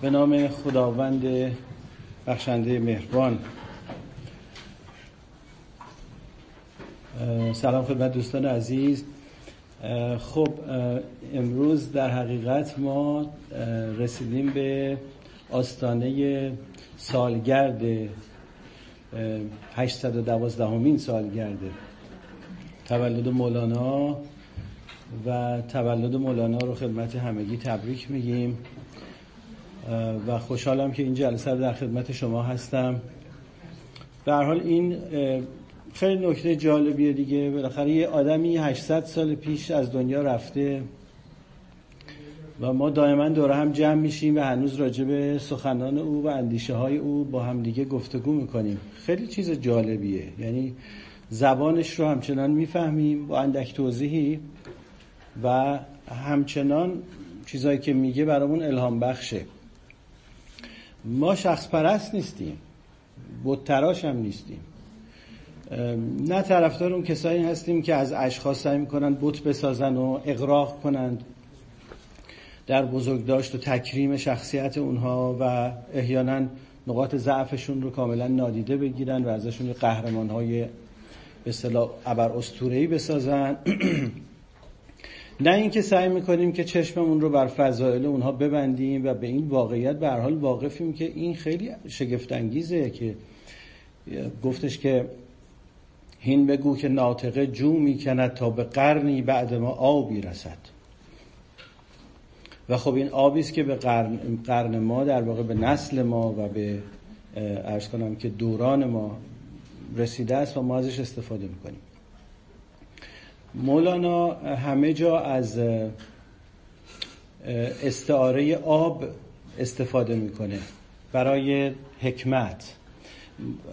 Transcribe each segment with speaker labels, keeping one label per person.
Speaker 1: به نام خداوند بخشنده مهربان. سلام خدمت دوستان عزیز. خب امروز در حقیقت ما رسیدیم به آستانه سالگرد 812 همین سالگرد. تولد مولانا و تولد مولانا رو خدمت همگی تبریک میگیم. و خوشحالم که این جلسه در خدمت شما هستم. به حال این خیلی نکته جالبیه دیگه. بالاخره یه آدمی 800 سال پیش از دنیا رفته و ما دائما دوره هم جمع میشیم و هنوز راجع به سخنان او و اندیشه های او با هم دیگه گفتگو می‌کنیم. خیلی چیز جالبیه. یعنی زبانش رو همچنان می‌فهمیم با اندک توضیحی و همچنان چیزایی که میگه برامون الهام بخشه ما شخص پرست نیستیم. بودتراش هم نیستیم. نه طرفدار اون کسایی هستیم که از اشخاص سعی می‌کنن بت بسازن و اقراق کنند. در بزرگداشت و تکریم شخصیت اونها و احیانا نقاط ضعفشون رو کاملا نادیده بگیرن و ازشون قهرمان های به اصطلاح ابر بسازن. نه اینکه سعی می‌کنیم که چشممون رو بر فضائل اونها ببندیم و به این واقعیت به هر حال واقفیم که این خیلی شگفت انگیزه که گفتش که هین بگو که ناطقه جو می‌کند تا به قرنی بعد ما آبی رسد. و خب این آبی است که به قرن, قرن ما در واقع به نسل ما و به ارز کنم که دوران ما رسیده است و ما ازش استفاده می‌کنیم. مولانا همه جا از استعاره آب استفاده می‌کنه برای حکمت.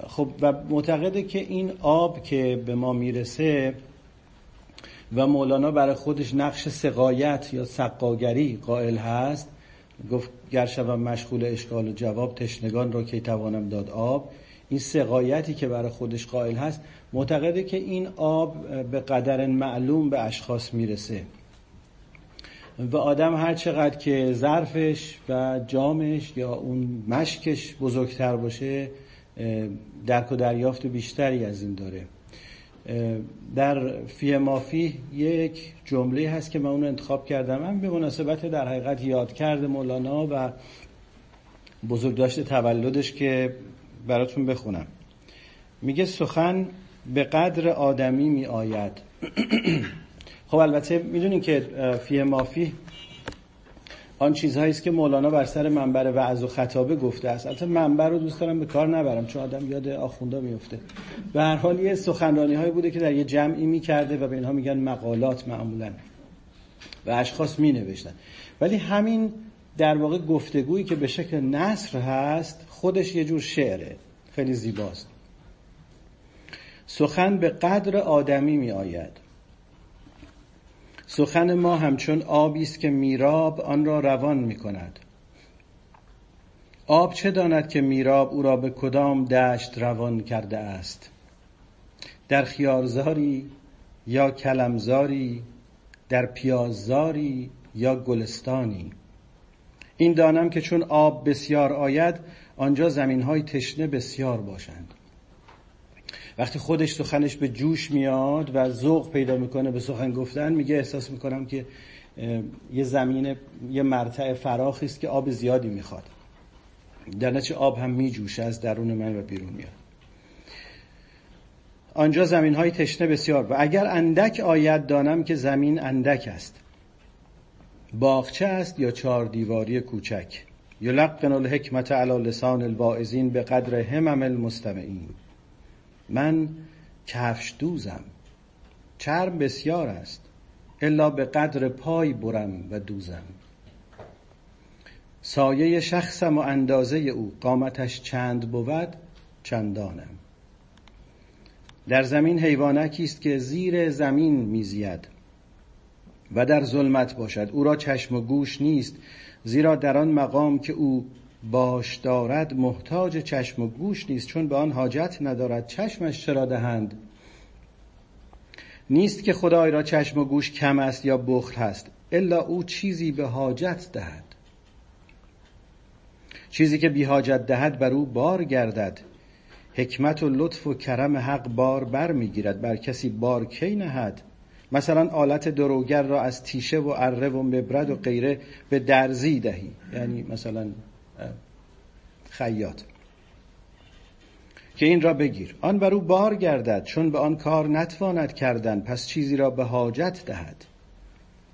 Speaker 1: خب و معتقده که این آب که به ما می‌رسه و مولانا برای خودش نقش سقایت یا سقاگری قائل هست گفت گر مشغول اشکال و جواب تشنگان را که توانم داد آب؟ این سقایتی که برای خودش قائل هست معتقده که این آب به قدر معلوم به اشخاص می‌رسه. و آدم هر چقدر که ظرفش و جامش یا اون مشکش بزرگتر باشه درک و دریافت بیشتری از این داره. در فی مافی یک جمله هست که من اون انتخاب کردم. من به مناسبت در حقیقت یاد کرده مولانا و بزرگداشت تولدش که براتون بخونم. میگه سخن به قدر آدمی می آید خب البته می‌دونین که فی مافی آن چیزهایی است که مولانا بر سر منبر وعظ و خطابه گفته است. البته منبر رو دوست دارم به کار نبرم چون آدم یاد آخوندا میفته به هر حال یه سخنرانی هایی بوده که در یه جمعی می‌کرده و به اینها میگن مقالات معمولا و اشخاص می نوشتن ولی همین در واقع گفتگویی که به شکل نصر هست خودش یه جور شعره. خیلی زیباست. سخن به قدر آدمی می آید سخن ما همچون آبی است که میراب آن را روان می کند آب چه داند که میراب او را به کدام دشت روان کرده است؟ در خیارزاری یا کلمزاری در پیاززاری یا گلستانی؟ این دانم که چون آب بسیار آید آنجا زمین های تشنه بسیار باشند. وقتی خودش سخنش به جوش میاد و ذوق پیدا می‌کنه به سخن گفتن میگه احساس می‌کنم که یه زمین یه مرتع فراخی است که آب زیادی می‌خواد. در نتیجه آب هم میجوشه از درون من و بیرون میاد. آنجا زمین های تشنه بسیار و اگر اندک آید دانم که زمین اندک است. باغچه است یا چهار دیواری کوچک؟ یلقن الحکمت علی لسان الواعظین به قدر همم المستمعین. من کفش دوزم چرم بسیار است الا به قدر پای برم و دوزم. سایه شخصم و اندازه او قامتش چند بود؟ چندانم. در زمین حیوانکی است که زیر زمین میزید. و در ظلمت باشد. او را چشم و گوش نیست زیرا در آن مقام که او باش دارد محتاج چشم و گوش نیست چون به آن حاجت ندارد. چشمش چرا دهند؟ نیست که خدای را چشم و گوش کم است یا بخل هست الا او چیزی به حاجت دهد. چیزی که بیهاجت دهد بر او بار گردد. حکمت و لطف و کرم حق بار بر می‌گیرد بر کسی بار کی نهد؟ مثلا آلت دروگر را از تیشه و اره و مبرد و غیره به درزی دهی. یعنی مثلا خیاط. که این را بگیر. آن بر او بار گردد چون به آن کار نتواند کردن پس چیزی را به حاجت دهد.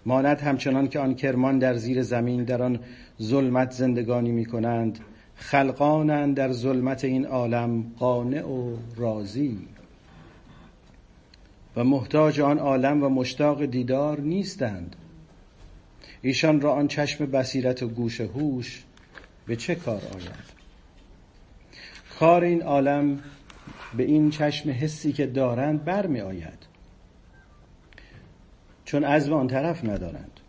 Speaker 1: ماند همچنان که آن کرمان در زیر زمین در آن ظلمت زندگانی می کنند خلقانند در ظلمت این عالم قانع و راضی. و محتاج آن عالم و مشتاق دیدار نیستند. ایشان را آن چشم بصیرت و گوش هوش به چه کار آید؟ کار این عالم به این چشم حسی که دارند برمی آید. چون از آن طرف ندارند.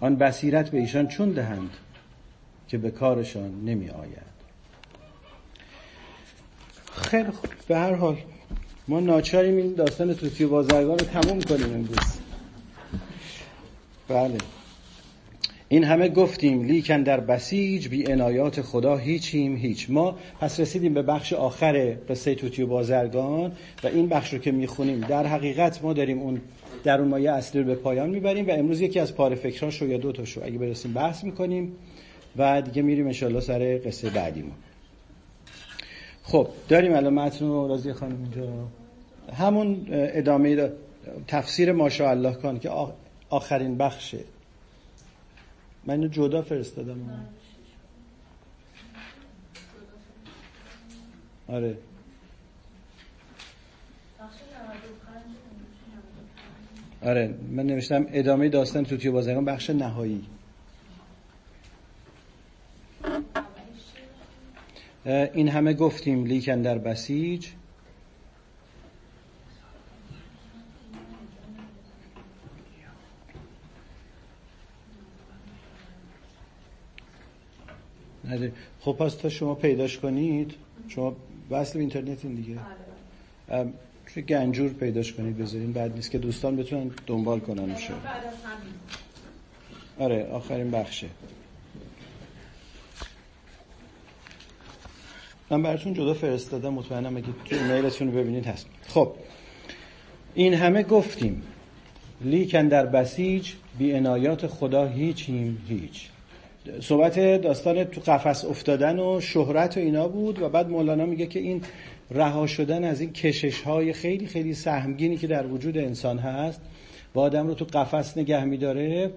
Speaker 1: آن بصیرت به ایشان چون دهند که به کارشان نمی آید. خیلی خوب. به هر حال ما ناچاریم این داستان توتی بازرگان رو تموم کنیم امروز. بله. این همه گفتیم لیکن در بسیج بی انایات خدا هیچیم هیچ. ما پس رسیدیم به بخش آخر قصه توتی و بازرگان و این بخش رو که می‌خونیم. در حقیقت ما داریم اون در اون مایه اصلی رو به پایان می‌بریم و امروز یکی از پاره فکراش رو یا دو تاشو اگه برسیم بحث می‌کنیم و دیگه میریم انشالله سر قصه بعدیمون. خب داریم الان متن و راضی خانم اینجا. همون ادامه تفسیر ماشاءالله کن که آخرین بخشه. من اینو جدا فرستادم. آره. آره من نوشتم ادامه داستان توتی بازرگان بخش نهایی. این همه گفتیم لیکن در بسیج. خب پس تا شما پیداش کنید شما وصل اینترنت این دیگه. چه گنجور پیداش کنید بذارین. بعد نیست که دوستان بتونن دنبال کنن آره آخرین بخشه. من براتون جدا فرستادم مطمئنم اگه تو ایمیلتون رو ببینید هست. خب این همه گفتیم. لیکن در بسیج بی انایات خدا هیچیم هیچ. صحبت داستان تو قفس افتادن و شهرت و اینا بود و بعد مولانا میگه که این رها شدن از این کشش های خیلی خیلی سهمگینی که در وجود انسان هست و آدم رو تو قفس نگه میداره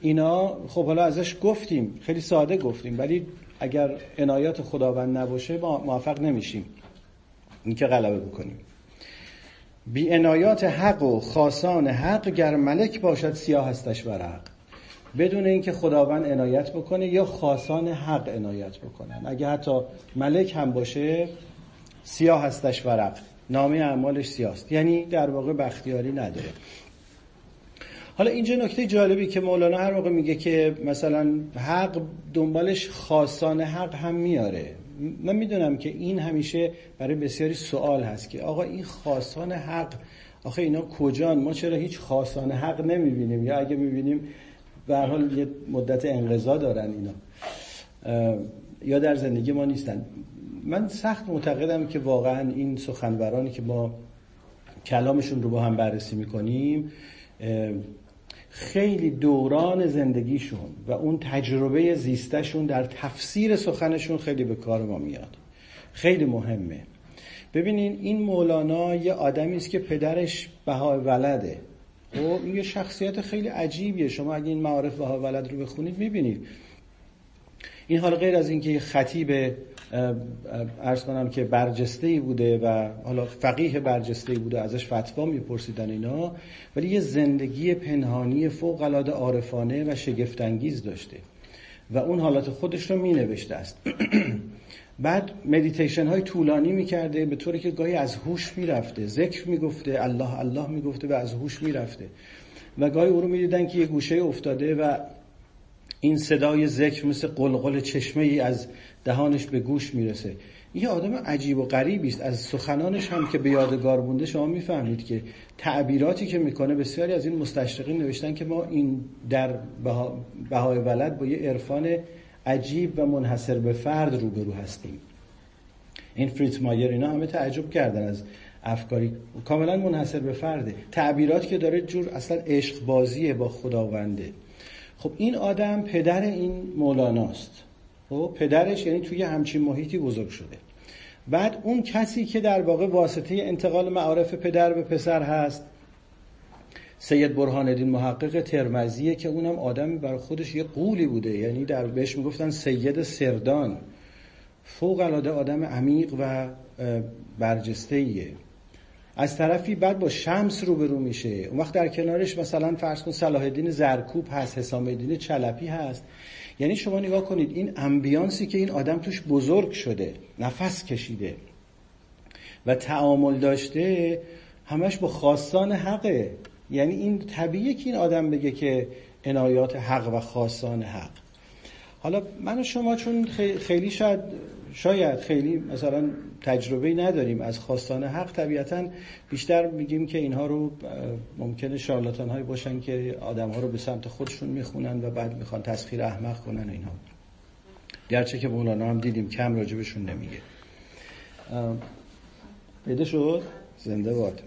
Speaker 1: اینا خب حالا ازش گفتیم خیلی ساده گفتیم ولی اگر عنایات خداوند نباشه ما موفق نمیشیم. این که غلبه بکنیم. بی عنایات حق و خاصان حق گر ملک باشد سیاه هستش ورق. بدون اینکه خداوند عنایت بکنه یا خاصان حق عنایت بکنن. اگه حتی ملک هم باشه سیاه هستش ورق. نامه اعمالش سیاست. یعنی در واقع بختیاری نداره. حالا اینجا نکته جالبی که مولانا هر موقع میگه که مثلا حق دنبالش خاصان حق هم میاره. من می‌دونم که این همیشه برای بسیاری سوال هست که آقا این خاصان حق آخه اینا کجان؟ ما چرا هیچ خاصان حق نمی‌بینیم؟ یا اگه می‌بینیم به حال یه مدت انقضا دارن اینا. یا در زندگی ما نیستن. من سخت معتقدم که واقعا این سخنورانی که ما کلامشون رو با هم بررسی می‌کنیم خیلی دوران زندگیشون و اون تجربه زیستشون در تفسیر سخنشون خیلی به کار ما میاد. خیلی مهمه. ببینین این مولانا یه آدمی است که پدرش بهای ولده. خب، این یه شخصیت خیلی عجیبیه. شما اگه این معارف بهای ولد رو بخونید می‌بینید. این حالا غیر از اینکه خطیب ارز کنم که برجسته ای بوده و حالا فقیه برجسته ای بوده ازش فتوا میپرسیدن اینا ولی یه زندگی پنهانی فوق العاده عارفانه و شگفتانگیز داشته و اون حالات خودش رو می نوشته است بعد مدیتیشن های طولانی می‌کرده به طوری که گاهی از هوش می‌رفته ذکر می‌گفته الله الله می‌گفته و از هوش می‌رفته و گاهی او رو می‌دیدن که یه گوشه افتاده و این صدای ذکر مثل قلقل چشمه ای از دهانش به گوش می‌رسه. یه آدم عجیب و غریبی است. از سخنانش هم که به یادگار بونده شما می‌فهمید که تعبیراتی که می‌کنه بسیاری از این مستشرقین نوشتن که ما این در بهای ولد با یه عرفان عجیب و منحصر به فرد روبرو هستیم. این فریت مایر اینا همه تعجب کردن از افکاری. کاملا منحصر به فرده. تعبیرات که داره جور اصلا عشق بازیه با خداونده. خب این آدم پدر این مولاناست. خب پدرش یعنی توی همچین محیطی بزرگ شده. بعد اون کسی که در واقع واسطه انتقال معارف پدر به پسر هست سید برهان الدین محقق ترمزیه که اونم آدمی برای خودش یه قولی بوده. یعنی در بهش می‌گفتن سید سردان. فوق العاده آدم عمیق و برجسته ایه از طرفی بعد با شمس روبرو میشه. اون وقت در کنارش مثلا فرض کن صلاح الدین زرکوب هست حسام الدین چلپی هست. یعنی شما نگاه کنید این امبیانسی که این آدم توش بزرگ شده نفس کشیده و تعامل داشته همش با خواستان حقه. یعنی این طبیعیه که این آدم بگه که عنایات حق و خواستان حق. حالا من و شما چون خیلی شاید شاید خیلی مثلا تجربه نداریم از خواستان حق. طبیعتا بیشتر میگیم که اینها رو ممکنه شارلاتان هایی باشن که آدم ها رو به سمت خودشون می‌خونن و بعد می‌خوان تسخیر احمق کنن اینها. گرچه که مولانا هم دیدیم کم راجبشون نمیگه. پیدا شد؟ زنده باد.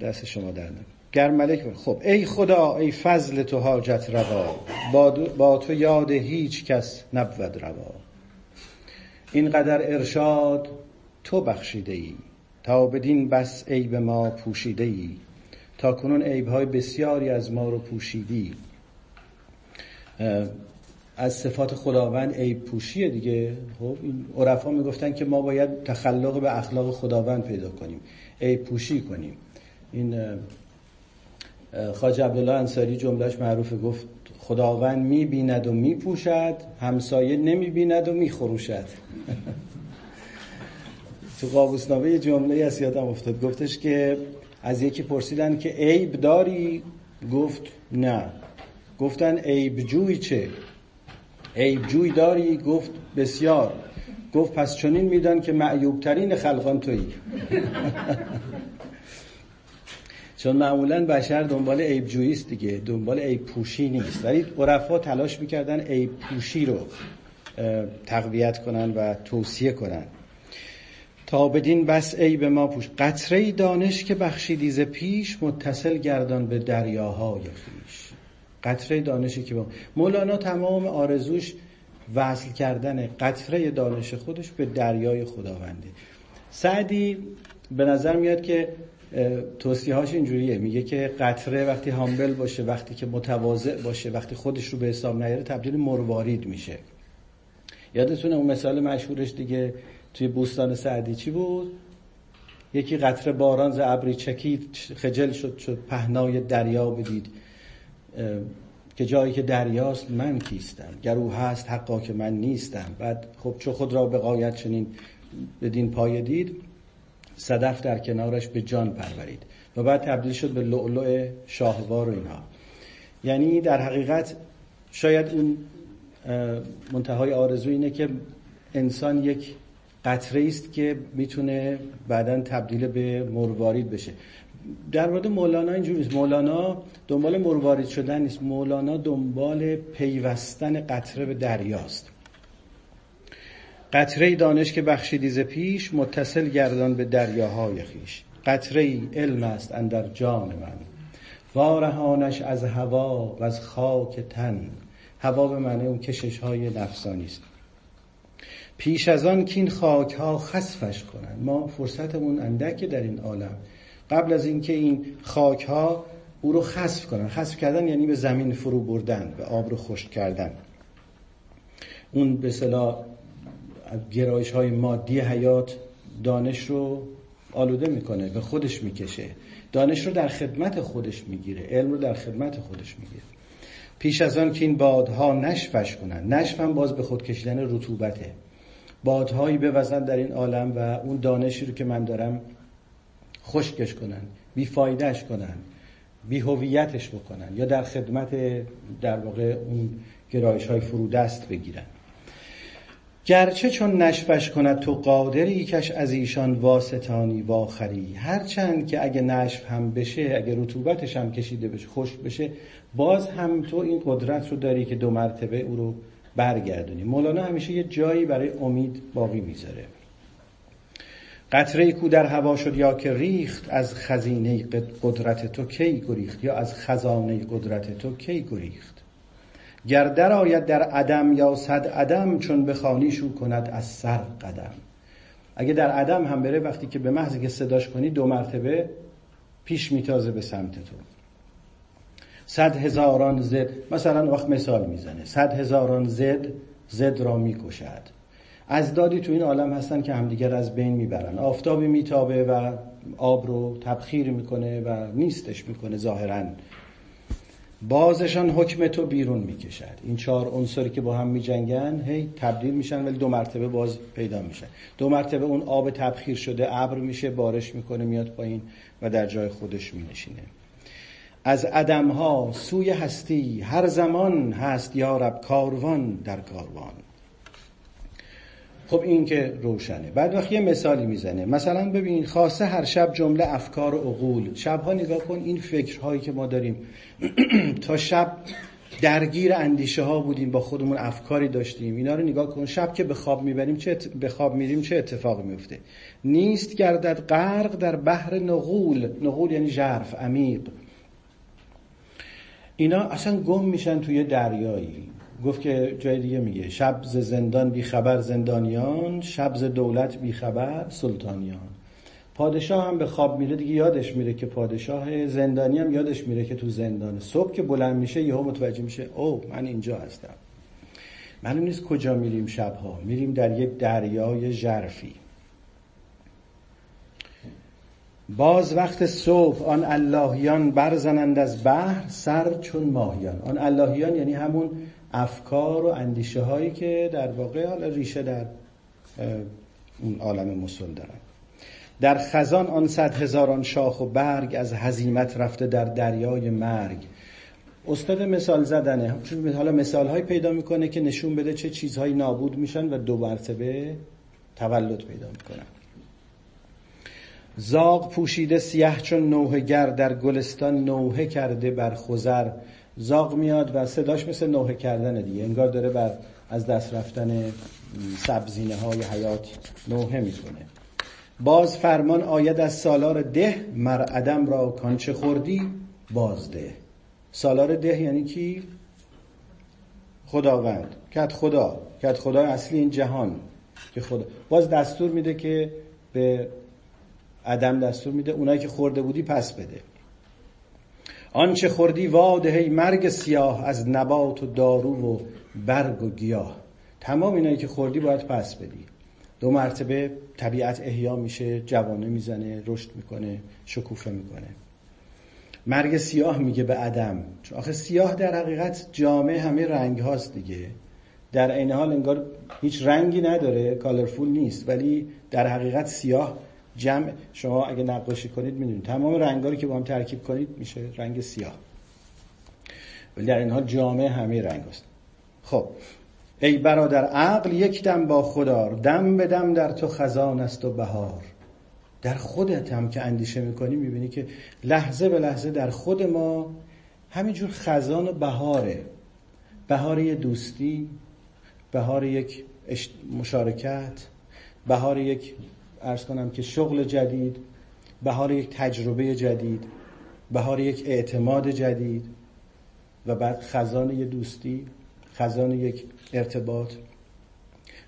Speaker 1: دست شما در گر ملک خب ای خدا ای فضل تو حاجت روا. با تو یاد هیچ کس نبود روا. اینقدر ارشاد تو بخشیده ای تا بدین بس عیب ما پوشیده ای تا کنون عیب های بسیاری از ما رو پوشیدی. از صفات خداوند عیب پوشیه دیگه. خب این عرفا می‌گفتن که ما باید تخلق به اخلاق خداوند پیدا کنیم عیب پوشی کنیم. این خاج عبدالله انصاری جملهش معروفه گفت خداوند می‌بیند و میپوشد همسایه نمی‌بیند و میخروشد. تو قابوسنامه یه جمله از یادم افتاد. گفتش که از یکی پرسیدن که عیب داری؟ گفت نه. گفتن عیب جوی چه؟ عیب جوی داری؟ گفت بسیار. گفت پس چنین میدان که معیوبترین خلقان تویی. چون معمولا بشر دنبال عیب است دیگه دنبال عیب پوشی نیست. ولی عرفا تلاش می‌کردن عیب پوشی رو تقویت کنن و توصیه کنن. تا بدین بس عیب ما پوش. قطره دانش که بخشیدی ز پیش متصل گردان به دریاهای خیش قطره دانشی که با مولانا تمام آرزوش وصل کردن قطره دانش خودش به دریای خداونده. سعدی به نظر میاد که توصیه هاش اینجوریه. میگه که قطره وقتی هامبل باشه وقتی که متواضع باشه وقتی خودش رو به حساب نیاره تبدیل مروارید میشه. یادتونه اون مثال مشهورش دیگه توی بوستان سعدی چی بود؟ یکی قطره باران ز ابری چکید خجل شد شد پهنای دریا بدید. که جایی که دریاست من کیستم. گر او هست حقا که من نیستم. بعد خب چو خود را به قایت چنین بدین پای دید. صدف در کنارش به جان پرورید. و بعد تبدیل شد به لؤلؤ شاهوار و اینها. یعنی در حقیقت شاید اون منتهای آرزو اینه که انسان یک قطره است که می‌تونه بعدا تبدیل به مروارید بشه. در مورد مولانا اینجوری نیست. مولانا دنبال مروارید شدن نیست. مولانا دنبال پیوستن قطره به دریاست قطره دانش که بخشیدی ز پیش متصل گردان به دریاهای خیش قطره علم است اندر جان من. وارهانش از هوا و از خاک تن. هوا به معنی اون کشش های نفسانی است. پیش از آن که این خاک ها خسفش کنن ما فرصتمون اندکه در این عالم. قبل از اینکه این خاک ها او رو خسف کنن. خسف کردن یعنی به زمین فرو بردن به آب رو خشک کردن. اون به صلاح گرایش های مادی حیات دانش رو آلوده می‌کنه به خودش می‌کشه. دانش رو در خدمت خودش می‌گیره علم رو در خدمت خودش می‌گیره. پیش از آن که این بادها نشفش کنن نشف هم باز به خود کشیدن رطوبته. بادهایی بوزن در این عالم و اون دانشی رو که من دارم خشکش کنن بیفایدهش کنن بی هویتش بکنن یا در خدمت در واقع اون گرایش های فرودست بگیرن گرچه چون نشفش کند تو قادری کش از ایشان واستانی واخری هرچند که اگه نشف هم بشه اگه رطوبتش هم کشیده بشه خشک بشه باز هم تو این قدرت رو داری که دو مرتبه او رو برگردونی. مولانا همیشه یه جایی برای امید باقی می‌ذاره. قطره کو در هوا شد یا که ریخت از خزینه قدرت تو کی گریخت؟ یا از خزانه قدرت تو کی گریخت؟ گر در آید در عدم یا صد عدم چون بخوانی شو کند از سر قدم. اگه در عدم هم بره وقتی که به محض که صداش کنی دو مرتبه پیش میتازه به سمت تو. صد هزاران زد مثلا وقت مثال می‌زنه. صد هزاران زد زد را می‌کشد. از دادی تو این عالم هستن که همدیگر از بین می‌برن. آفتابی میتابه و آب رو تبخیر می‌کنه و نیستش می‌کنه ظاهرا. بازشان حکم تو بیرون می‌کشد. این چهار عنصری که با هم میجنگن هی تبدیل میشن ولی دو مرتبه باز پیدا میشن دو مرتبه اون آب تبخیر شده ابر میشه بارش می‌کنه میاد پایین و در جای خودش مینشینه. از عدم ها سوی هستی هر زمان هست یارب کاروان در کاروان. خب این که روشنه. بعد وقت یه مثالی می‌زنه. مثلا ببین خاصه هر شب جمله افکار و عقول. شبها نگاه کن این فکرهایی که ما داریم. تا شب درگیر اندیشه ها بودیم با خودمون افکاری داشتیم. اینا رو نگاه کن. شب که به خواب می‌بریم چه به خواب میریم چه اتفاقی میفته نیست گردد غرق در بحر نغول. نغول یعنی ژرف عمیق. اینا اصلا گم میشن توی دریایی. گفت که جای دیگه میگه شب ز زندان بی خبر زندانیان شب ز دولت بی خبر سلطانیان. پادشاه هم به خواب میره دیگه یادش میره که پادشاه زندانی هم یادش میره که تو زندانه صبح که بلند میشه یهو متوجه میشه او من اینجا هستم. معلوم نیست کجا میریم شبها. میریم در یک دریای ژرفی. باز وقت صبح آن اللهیان برزنند از بحر سر چون ماهیان. آن اللهیان یعنی همون افکار و اندیشه هایی که در واقع ریشه در اون عالم مسل دارن. در خزان آن صد هزاران شاخ و برگ از هزیمت رفته در دریای مرگ. استاد مثال زدنه. حالا مثال های پیدا می‌کنه که نشون بده چه چیزهایی نابود میشن و دو مرتبه تولد پیدا می‌کنن. زاغ پوشیده سیاه چون نوه گر در گلستان نوه کرده بر خزر زاغ میاد و صداش مثل نوه کردن دیگه. انگار داره بر از دست رفتن سبزینه های حیات نوه می‌کنه. باز فرمان آید از سالار ده مر ادم را کانچه خوردی بازده سالار ده یعنی کی؟ خداوند. کت خدا. کت خدا اصلی این جهان. که خدا باز دستور میده که به عدم دستور میده اونایی که خورده بودی پس بده. آنچه خوردی واده هی مرگ سیاه از نبات و دارو و برگ و گیاه. تمام اینایی که خوردی باید پس بدی. دو مرتبه طبیعت احیا میشه جوانه می‌زنه رشد می‌کنه شکوفه می‌کنه. مرگ سیاه میگه به عدم. چون آخه سیاه در حقیقت جامعه همه رنگ هاست دیگه. در عین حال انگار هیچ رنگی نداره کالرفول نیست. ولی در حقیقت سیاه جمع. شما اگه نقاشی کنید می‌دونید. تمام رنگاری که با هم ترکیب کنید میشه رنگ سیاه. ولی در اینها جامعه همه رنگ است خب. ای برادر عقل یک دم با خدار دم به دم در تو خزان است و بهار. در خودت هم که اندیشه می‌کنی می‌بینی که لحظه به لحظه در خود ما همینجور خزان و بهاره. بهار یه دوستی بهار یک مشارکت بهار یک ارز کنم که شغل جدید بهار یک تجربه جدید بهار یک اعتماد جدید و بعد خزان یک دوستی خزان یک ارتباط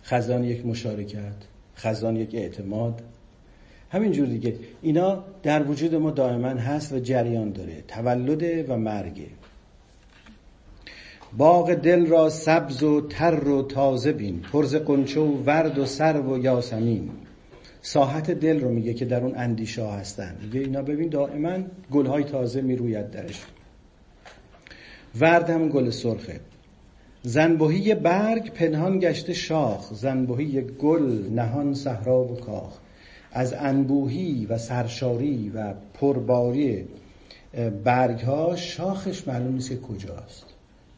Speaker 1: خزان یک مشارکت خزان یک اعتماد. همینجور دیگه. اینا در وجود ما دائما هست و جریان داره. تولد و مرگه. باغ دل را سبز و تر و تازه بین. پرز قنچه و ورد و سرو و یاسمین. ساحت دل رو میگه که در اون اندیشه ها هستن. میگه اینا ببین دائما گل های تازه می‌روید درش. ورد هم گل سرخه زنبوهی برگ پنهان گشته شاخ. زنبوهی گل نهان صحرا و کاخ. از انبوهی و سرشاری و پرباری برگ ها شاخش معلوم نیست که کجاست.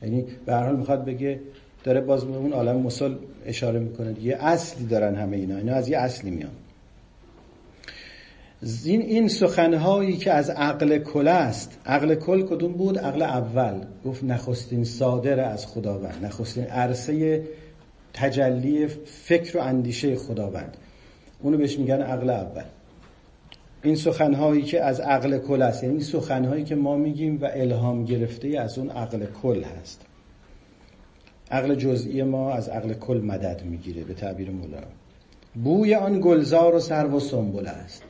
Speaker 1: یعنی به هر حال می‌خواد بگه داره باز به اون عالم مسل اشاره می‌کنه یه اصلی دارن همه اینا. اینا از یه اصلی میان. این این سخنهایی که از عقل کل است. عقل کل کدوم بود؟ عقل اول. گفت نخستین صادر از خداوند. نخستین عرصه تجلی فکر و اندیشه خداوند. اونو بهش میگن عقل اول. این سخنهایی که از عقل کل است. یعنی سخنهایی که ما میگیم و الهام گرفته از اون عقل کل هست. عقل جزئی ما از عقل کل مدد می‌گیره به تعبیر مولانا. بوی آن گلزار و سرو و سنبل است.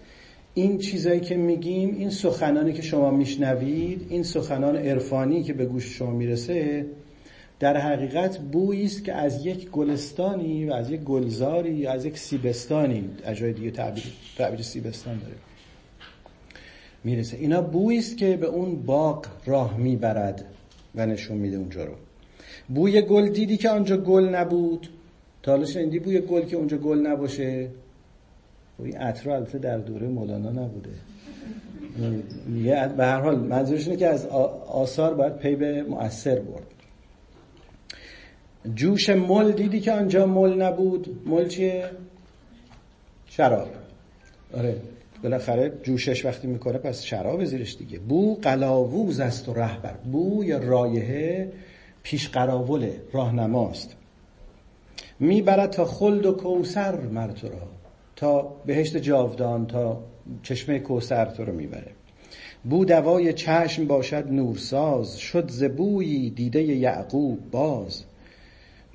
Speaker 1: این چیزایی که میگیم این سخنانی که شما میشنوید این سخنان عرفانی که به گوش شما می‌رسه در حقیقت بویی است که از یک گلستانی و از یک گلزاری یا از یک سیبستانی از جای دیگه تعبیر, تعبیر سیبستان داره می‌رسه. اینا بویی است که به اون باغ راه می‌برد و نشون میده اونجا رو. بوی گل دیدی که آنجا گل نبود؟ تا حالا شنیدی بوی گل که اونجا گل نباشه؟ این عطر البته در دوره مولانا نبوده. میگه به هر حال منظورش اینه که از آثار باید پی به مؤثر برد. جوش مل دیدی که آنجا مل نبود؟ مل چیه؟ شراب. آره بالاخره جوشش وقتی می‌کنه پس شراب زیرش دیگه. بو قلاووز است و رهبر. بو یا رایحه پیش قراول راهنماست. می‌برد تا خلد و کوسر مر تو را. تا بهشت جاودان تا چشمه کوسر تو رو می‌بره. بو دوای چشم باشد نورساز شد زبویی دیده یعقوب باز.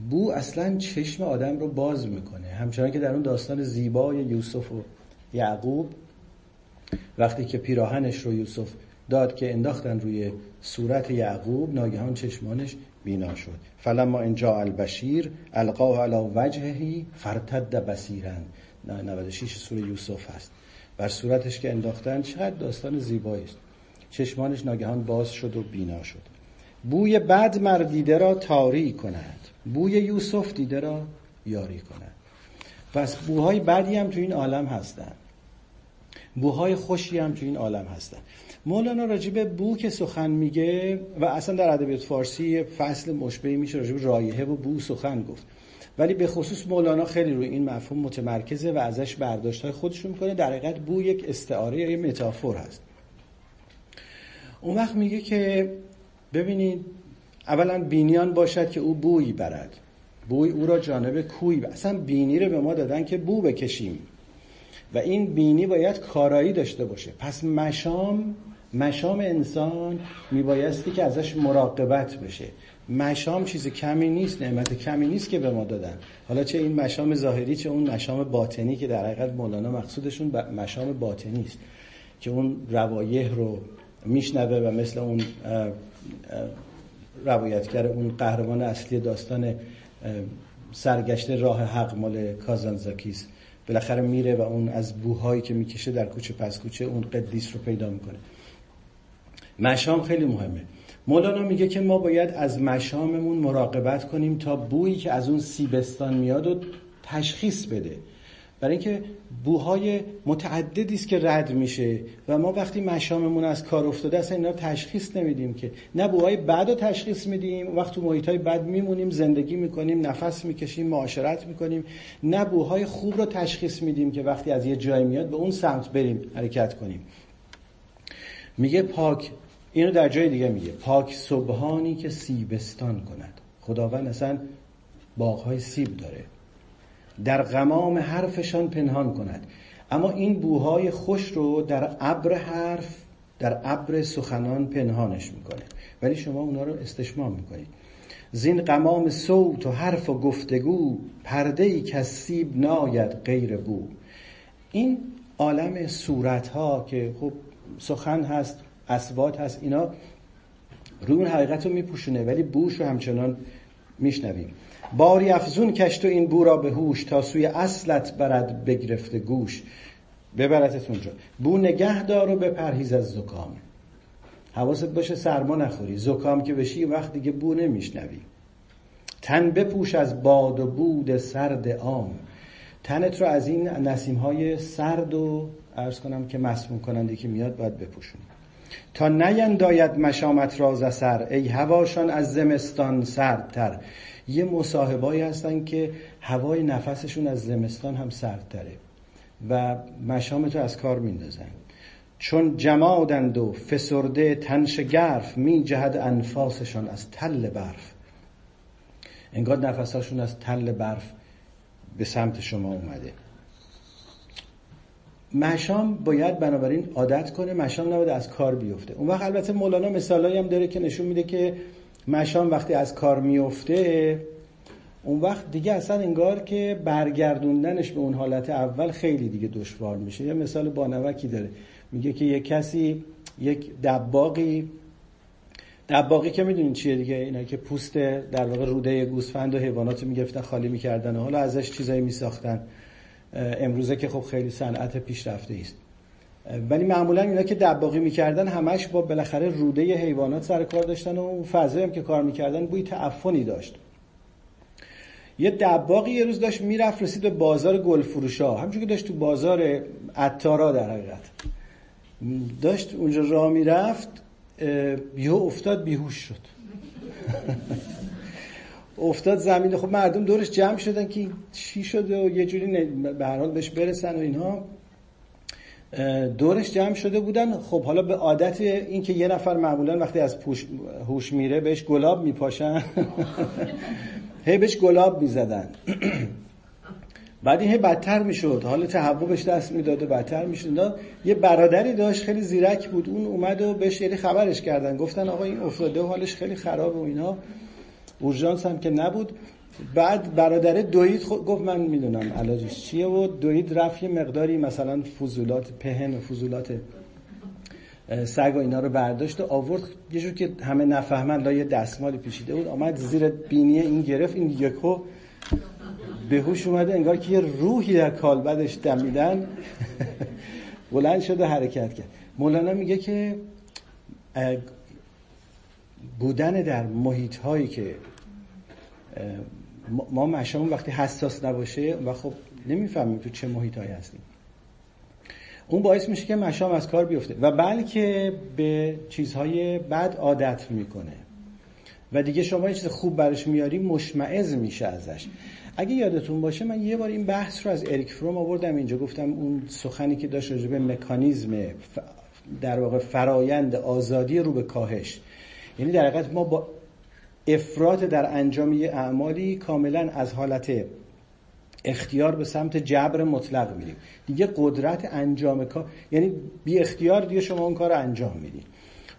Speaker 1: بو اصلا چشم آدم رو باز می‌کنه. همچنان که در اون داستان زیبای یوسف و یعقوب وقتی که پیراهنش رو یوسف داد که انداختن روی صورت یعقوب ناگهان چشمانش بینا شد. فلما اینجا البشیر القاه علی وجههی فرتد بصیرن 96 سوره یوسف هست. بر صورتش که انداختن چقدر داستان زیبایی است. چشمانش ناگهان باز شد و بینا شد. بوی بد مردیده را تاری کند. بوی یوسف دیده را یاری کند. پس بوهای بدی هم تو این عالم هستن. بوهای خوشی هم تو این عالم هستن. مولانا راجب بو که سخن میگه و اصلا در ادبیات فارسی فصل مشبهی میشه راجب رایحه و بو سخن گفت. ولی به خصوص مولانا خیلی روی این مفهوم متمرکزه و ازش برداشت های خودش می‌کنه. در حقیقت بو یک استعاره یا یک متافور هست. اون وقت میگه که ببینید اولا بینیان باشد که او بوی برد. بوی او را جانب کوی اصلا بینی رو به ما دادن که بو بکشیم. و این بینی باید کارایی داشته باشه. پس مشام مشام انسان میبایستی که ازش مراقبت بشه. مشام چیز کمی نیست نعمت کمی نیست که به ما دادن. حالا چه این مشام ظاهری چه اون مشام باطنی که در حقیقت مولانا مقصودشون مشام باطنی است. که اون روایه رو میشنوه و مثل اون روایتگر اون قهرمان اصلی داستان سرگشته راه حق مال کازانزاکیست بالاخره میره و اون از بوهایی که می‌کشه در کوچه پس کوچه اون قدیس رو پیدا می‌کنه. مشام خیلی مهمه. مولانا میگه که ما باید از مشاممون مراقبت کنیم تا بویی که از اون سیبستان میاد و تشخیص بده. برای اینکه بوهای متعددی است که رد میشه و ما وقتی مشاممون از کار افتاده اصلا اینا تشخیص نمیدیم که. نه بوهای بد رو تشخیص میدیم وقت تو محیط های بد میمونیم زندگی می‌کنیم نفس می‌کشیم معاشرت می‌کنیم. نه بوهای خوب رو تشخیص میدیم که وقتی از یه جای میاد به اون سمت بریم حرکت کنیم. میگه پاک اینو در جای دیگه میگه. پاک صبحانی که سیبستان کند. خداوند اصلا باغهای سیب داره. در غمام حرفشان پنهان کند. اما این بوهای خوش رو در ابر حرف در ابر سخنان پنهانش می‌کنه. ولی شما اونا رو استشمام می‌کنید. زین قمام صوت و حرف و گفتگو پرده ای که سیب ناید غیر بو. این عالم صورت ها که خب سخن هست اسوات هست اینا روی اون حقیقت رو میپوشونه ولی بوش رو همچنان میشنویم. باری افزون کشت و این بو را به هوش تا سوی اصلت برد بگرفته گوش. ببرتت اونجا. بو نگه دار و بپرهیز از زکام. حواست باشه سرما نخوری. زکام که بشی وقت دیگه بو نمیشنوی. تن بپوش از باد و بود سرد عام. تنت رو از این نسیم های سرد و ارز کنم که مسموم کننده که میاد باید بپوشونی تا نینداید مشامت راز سر ای هواشان از زمستان سردتر. یه مصاحبایی هستن که هوای نفسشون از زمستان هم سردتره و مشام تو از کار میندازن. چون جمادند و فسرده تنش گرف می جهد انفاسشان از تل برف. انگار نفساشون از تل برف به سمت شما اومده. مشام باید بنابراین عادت کنه مشام نباید از کار بیفته. اون وقت البته مولانا مثالایی هم داره که نشون میده که مشام وقتی از کار میفته اون وقت دیگه اصلا انگار که برگردوندنش به اون حالت اول خیلی دیگه دشوار میشه. یه مثال بانوکی داره. میگه که یک کسی یک دباقی دباقی که می‌دونین چیه دیگه؟ اینا که پوست در واقع روده گوسفند و حیوانات می‌گرفتن خالی می‌کردن حالا ازش چیزایی میساختن. امروزه که خب خیلی صنعت پیشرفته است. ولی معمولا اینا که دباقی می‌کردن همش با بالاخره روده حیوانات سر کار داشتن و اون هم که کار می‌کردن بوی تعفنی داشت. یه دباقی یه روز داشت می‌رفت رسید به بازار گل فروشا همچون که داشت تو بازار عطارا در حقیقت. داشت اونجا راه می‌رفت یهو افتاد بیهوش شد. افتاد زمین. خب مردم دورش جمع شدن که چی شده و یه جوری به هر حال بهش برسن و اینها. دورش جمع شده بودن. خب حالا به عادت این که یه نفر معمولا وقتی از هوش میره بهش گلاب میپاشن. هی بهش گلاب می‌زدن. بعد این هی بدتر می‌شد. حالا تهوع بهش دست می‌داده بدتر می‌شد. یه برادری داشت خیلی زیرک بود. اون اومد و بهش یه خبرش کردن. گفتن آقا این افتاده و حالش خیلی خراب و اینا. اورژانس هم که نبود. بعد برادر دوید خود گفت من می‌دونم علاجش چیه و دوید رفت یه مقداری مثلا فضولات پهن و فضولات سگ و اینا رو برداشت و آورد. یه جور که همه نفهمن لا یه دستمالی پیچیده بود. آمد زیر بینی این گرفت این یکو هوش اومده انگار که یه روحی در کالبدش دمیدن. بلند شده حرکت کرد. مولانا میگه که بودن در محیط هایی که ما مشامون وقتی حساس نباشه و خب نمی‌فهمیم تو چه محیط هایی هستیم. اون باعث میشه که مشام از کار بیفته و بلکه به چیزهای بد عادت می‌کنه. و دیگه شما یه چیز خوب برش میاری مشمعز میشه ازش. اگه یادتون باشه من یه بار این بحث رو از اریک فروم آوردم اینجا. گفتم اون سخنی که داشت راجع به مکانیزم در واقع فرایند آزادی رو به کاهش. یعنی در حقیقت ما با افراط در انجام یه اعمالی کاملا از حالت اختیار به سمت جبر مطلق میریم. دیگه قدرت انجام کار یعنی بی اختیار دیگه شما اون کار انجام می‌دید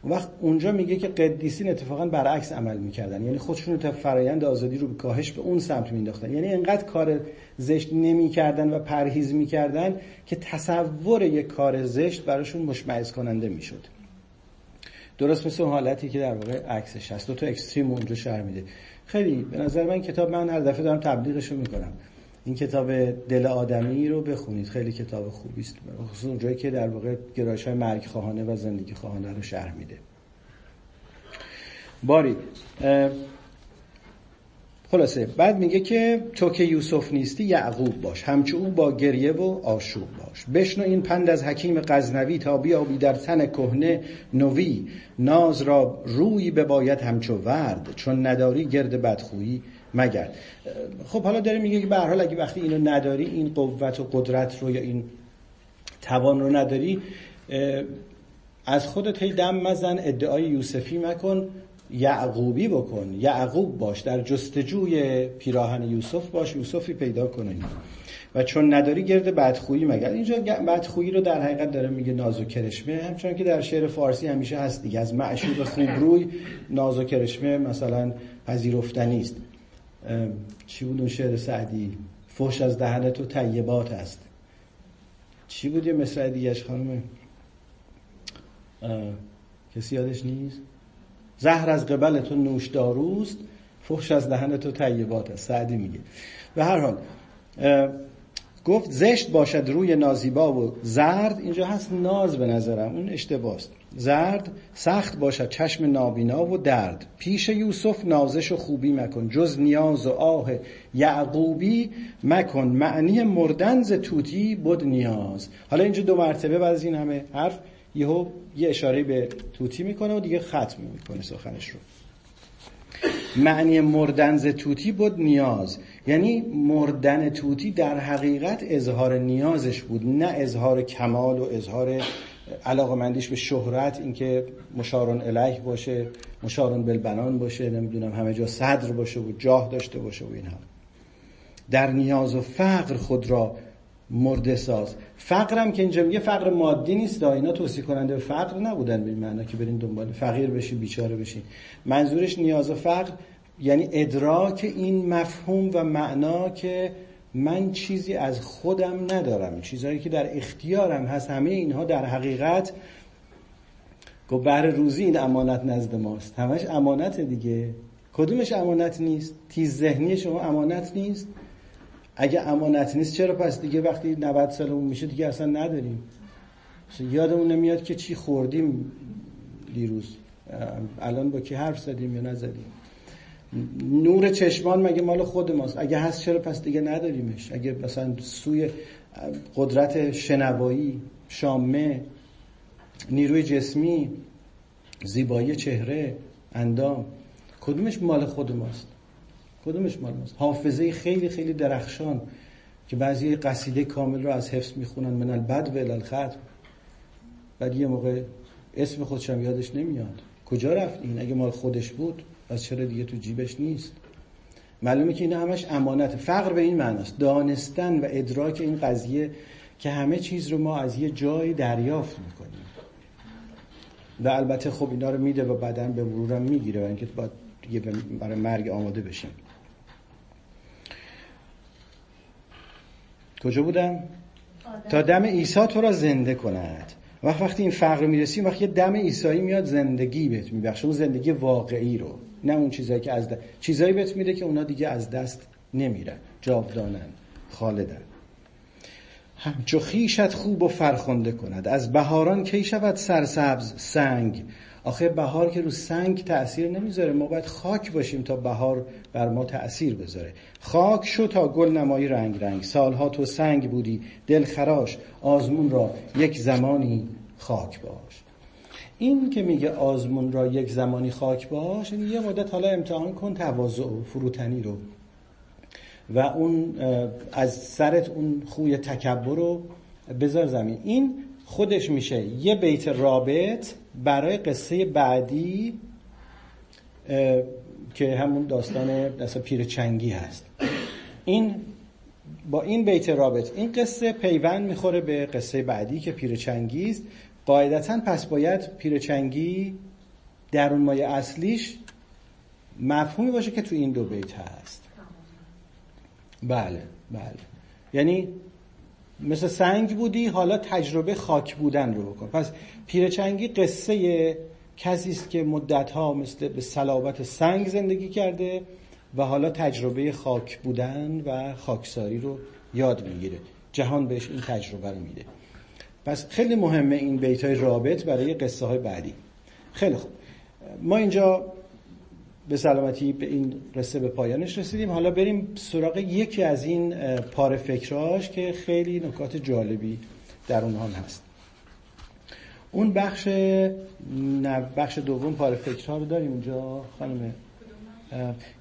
Speaker 1: وقت اونجا میگه که قدیسین اتفاقا برعکس عمل می‌کردن. یعنی خودشون رو فرایند آزادی رو به کاهش به اون سمت مینداختن یعنی انقدر کار زشت نمی‌کردن و پرهیز می‌کردن که تصور یک کار زشت براشون مشمعز کننده می‌شد. درست مثل حالتی که در واقع عکسش هست. دو تا اکستریم اونجا شهر میده. خیلی به نظر من کتاب من هر دفعه دارم تبلیغش رو می‌کنم. این کتاب دل آدمی رو بخونید. خیلی کتاب خوبی است. خصوصا اونجایی که در واقع گرایش های مرگ خواهانه و زندگی خواهانه رو شرح میده. باری خلاصه بعد میگه که تو که یوسف نیستی یعقوب باش. همچو او با گریه و آشوب باش. بشنو این پند از حکیم غزنوی تا بیابی در تن کهنه نوی. ناز را روی باید همچو ورد چون نداری گرد بدخویی مگرد خب حالا داره میگه که به حال اگه وقتی اینو نداری این قوت و قدرت رو یا این توان رو نداری از خودت هی دم مزن ادعای یوسفی مکن. یعقوبی بکن. یعقوب باش در جستجوی پیراهن یوسف باش یوسفی پیدا کنی و چون نداری گرد بدخویی مگر. اینجا بدخویی رو در حقیقت داره میگه ناز و کرشمه همچنان که در شعر فارسی همیشه هست دیگه. از معشوق خوبروی ناز و کرشمه مثلا پذیرفتنی است. چی بود اون شعر سعدی؟ فوش از دهن تو طیبات است. چی بود یه مصرع دیگهش خانم؟ کسی یادش نیست؟ زهر از قبل تو نوش داروست فحش از دهن تو طیبات است سعدی میگه. به هر حال گفت زشت باشد روی نازیبا و زرد. اینجا هست ناز به نظرم اون اشتباست. زرد سخت باشد چشم نابینا و درد. پیش یوسف نازش و خوبی مکن. جز نیاز و آه یعقوبی مکن. معنی مردنز توتی بود نیاز. حالا اینجا دو مرتبه بعد از این همه حرف یهو یه اشاره به توتی می‌کنه و دیگه ختم می‌کنه سخنش رو. معنی مردن ز توتی بود نیاز. یعنی مردن توتی در حقیقت اظهار نیازش بود نه اظهار کمال و اظهار علاقمندیش به شهرت اینکه مشارون الیه باشه مشارون بالبنان باشه نمی‌دونم همه جا صدر باشه و جاه داشته باشه و اینها. در نیاز و فقر خود را مرده ساز. فقرم که اینجا میگه فقر مادی نیست اینا توصیه کننده فقر نبودن به معنا که برین دنبال فقیر بشین بیچاره بشین. منظورش نیاز و فقر یعنی ادراک این مفهوم و معنا که من چیزی از خودم ندارم. چیزهایی که در اختیارم هست همه اینها در حقیقت گو بهر روزی این امانت نزد ماست. همش امانت دیگه. کدومش امانت نیست؟ تیز ذهنی شما امانت نیست. اگه امانت نیست چرا پس دیگه وقتی 90 سالمون میشه دیگه اصلا نداریم؟ یادمون نمیاد که چی خوردیم دیروز. الان با کی حرف زدیم یا نزدیم؟ نور چشمان مگه مال خود ماست؟ اگه هست چرا پس دیگه نداریمش؟ اگه مثلا سوی قدرت شنوایی شامه نیروی جسمی زیبایی چهره اندام کدومش مال خود ماست؟ کدومش مال ماست؟ حافظه خیلی خیلی درخشان که بعضی قصیده کامل رو از حفظ می‌خونن. من البد و الالخط بعد یه موقع اسم خودشم یادش نمیاد. کجا رفت این؟ اگه مال خودش بود پس چرا دیگه تو جیبش نیست؟ معلومه که این همش امانت. فقر به این معناست. دانستن و ادراک این قضیه که همه چیز رو ما از یه جای دریافت می‌کنیم. و البته خب اینا رو میده و بعدا به مرورم می‌گیره و اینکه باید برای مرگ آماده بشیم. کجا بودم؟ تا دم عیسی تو را زنده کند. وقت وقتی این فقر می‌رسیم وقتی دم عیسایی میاد زندگی بهت میبخشه. اون زندگی واقعی رو نه اون چیزایی که از دست چیزایی بهت میده که اونا دیگه از دست نمیرن. جاودانن خالدن. همچو خیشت خوب و فرخنده کند. از بهاران کی شود سرسبز سنگ؟ آخه بهار که رو سنگ تأثیر نمی‌ذاره. ما باید خاک باشیم تا بهار بر ما تأثیر بذاره. خاک شو تا گل نمایی رنگ رنگ. سالها تو سنگ بودی دل خراش. آزمون را یک زمانی خاک باش. این که میگه آزمون را یک زمانی خاک باش یه مدت حالا امتحان کن تواضع و فروتنی رو. و اون از سرت اون خوی تکبر رو بذار زمین. این خودش میشه یه بیت رابط برای قصه بعدی که همون داستان مثلا پیر چنگی هست. این با این بیت رابط این قصه پیوند می‌خوره به قصه بعدی که پیر چنگی است. قاعدتا پس باید پیر چنگی در اون مایه اصلیش مفهومی باشه که تو این دو بیت هست. بله بله. یعنی مثل سنگ بودی حالا تجربه خاک بودن رو بکن. پس پیرچنگی قصه کسی است که مدتها مثل به صلابت سنگ زندگی کرده و حالا تجربه خاک بودن و خاکساری رو یاد می‌گیره. جهان بهش این تجربه رو میده. پس خیلی مهمه این بیت های رابط برای قصه های بعدی. خیلی خوب. ما اینجا به سلامتی به این قصه به پایانش رسیدیم. حالا بریم سراغ یکی از این پاره فکراش که خیلی نکات جالبی در اونها هست. اون بخش بخش دوم پاره فکرها رو داریم اونجا خانم.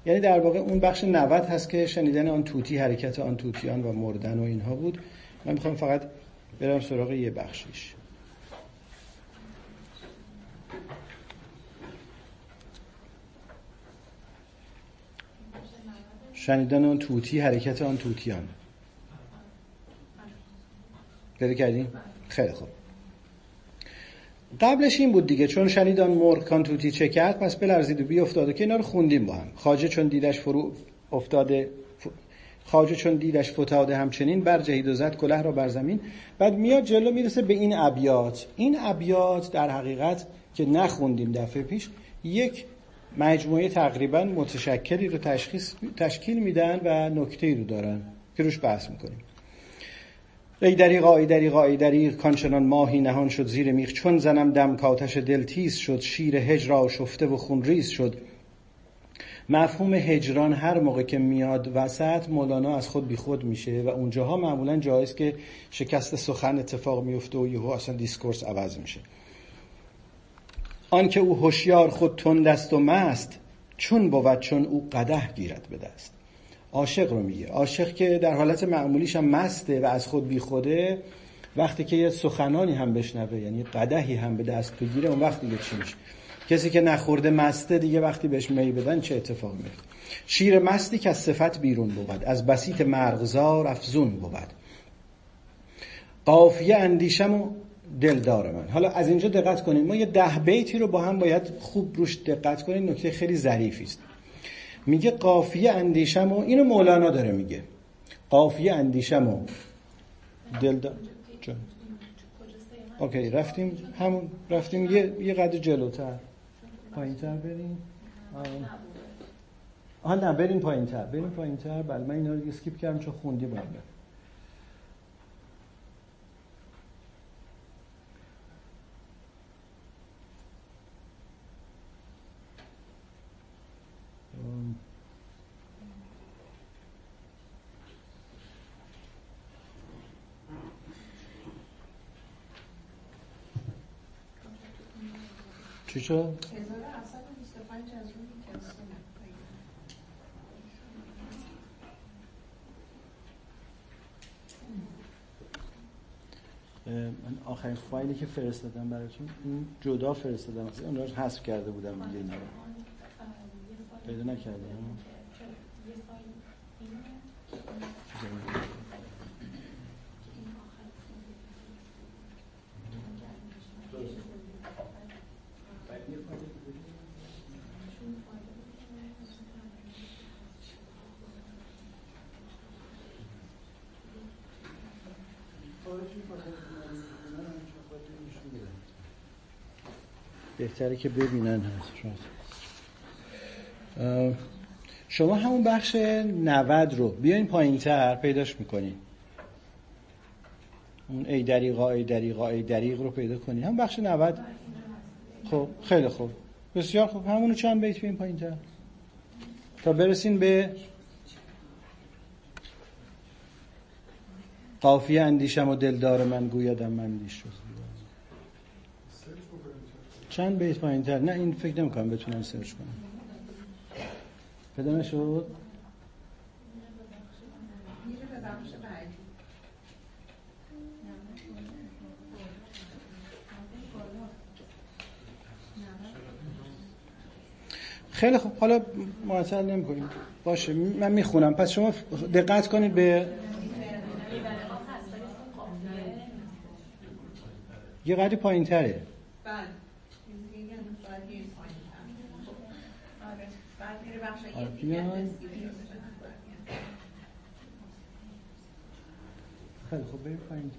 Speaker 1: یعنی در واقع اون بخش 90 هست که شنیدن آن توتی حرکت آن توتیان و مردن و اینها بود. من می‌خوام فقط برم سراغ یه بخشش شنیدن آن توتی حرکت آن توتیان. پیدا کردیم؟ خیلی خوب. قبلش این بود دیگه چون شنیدان مرغ کان توتی چه کرد پس بلرزید و بی افتاده که اینا رو خوندیم با هم. خاجه چون دیدش فرو افتاده خاجه چون دیدش فتاده همچنین بر جهید و زد کله را بر زمین. بعد میاد جلو می‌رسه به این ابیات. این ابیات در حقیقت که نخوندیم دفعه پیش یک مجموعه تقریبا متشکلی رو تشخیص تشکیل میدن و نکته رو دارن که روش بحث می‌کنیم. ای دریغ ای دریغ ای دریغ کانچنان ماهی نهان شد زیر میغ. چون زنم دم کاتش دل تیز شد شیر هجر آشفته و خونریز شد. مفهوم هجران هر موقع که میاد وسط مولانا از خود بی خود میشه و اونجاها معمولا جاییست که شکست سخن اتفاق میفته و یهو اصلا discourse عوض میشه. آنکه او هوشیار خود تند است و مست چون بود چون او قده گیرد به دست. عاشق رو میگه. عاشق که در حالت معمولیش هم مسته و از خود بی خوده وقتی که یه سخنانی هم بشنوه یعنی قدهی هم به دست بگیره اون وقت دیگه چی میشه؟ کسی که نخورده مسته دیگه وقتی بهش می بدن چه اتفاق میفته؟ شیر مستی که از صفت بیرون بود از بسیط مرغزار افزون بود. قافیه اندیشم و دلدار من. حالا از اینجا دقت کنید ما یه ده بیتی رو با هم باید خوب روش دقت کنید نکته خیلی ظریفی است. میگه قافیه اندیشم و اینو مولانا داره میگه. قافیه اندیشم و دلدار. okay رفتیم. همون رفتیم یه یه قدر جلوتر. پایین تر بریم. آه. نه بریم پایین تر بریم پایین تر بله من اینا رو skip کردم چون خوندی باید. چی شد؟ من آخرین فایلی که فرستادم براتون این جدا فرستادم. اون رو حذف کرده بودم دیگه اینا رو. پیدا نکردم. بهتره که ببینن هست شما همون بخش 90 رو بیاین پایین تر پیداش می‌کنین. اون ای دریقا ای دریقا ای دریق رو پیدا کنین. هم بخش 90 خب خیلی خوب. بسیار خوب. همونو چند بیت بیاین پایین تر تا برسین به قافیه اندیشم و دلدار من گویدم من اندیش شد. چند بیت پایین تر نه این فکر نمی کنم بتونم سرچ کنم. پیدا نشد خیلی خوب. حالا معطل نمی کنیم باشه من می‌خونم. پس شما دقت کنید به یه قدری پایین تره خیلی خوب. بریم پایین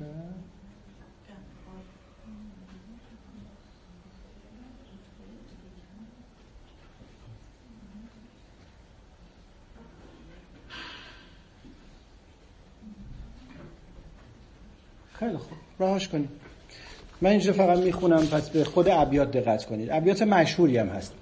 Speaker 1: خیلی خوب راهش کنیم. من اینجا فقط می‌خونم پس به خود ابیات دقت کنید. ابیات مشهوری هم هست.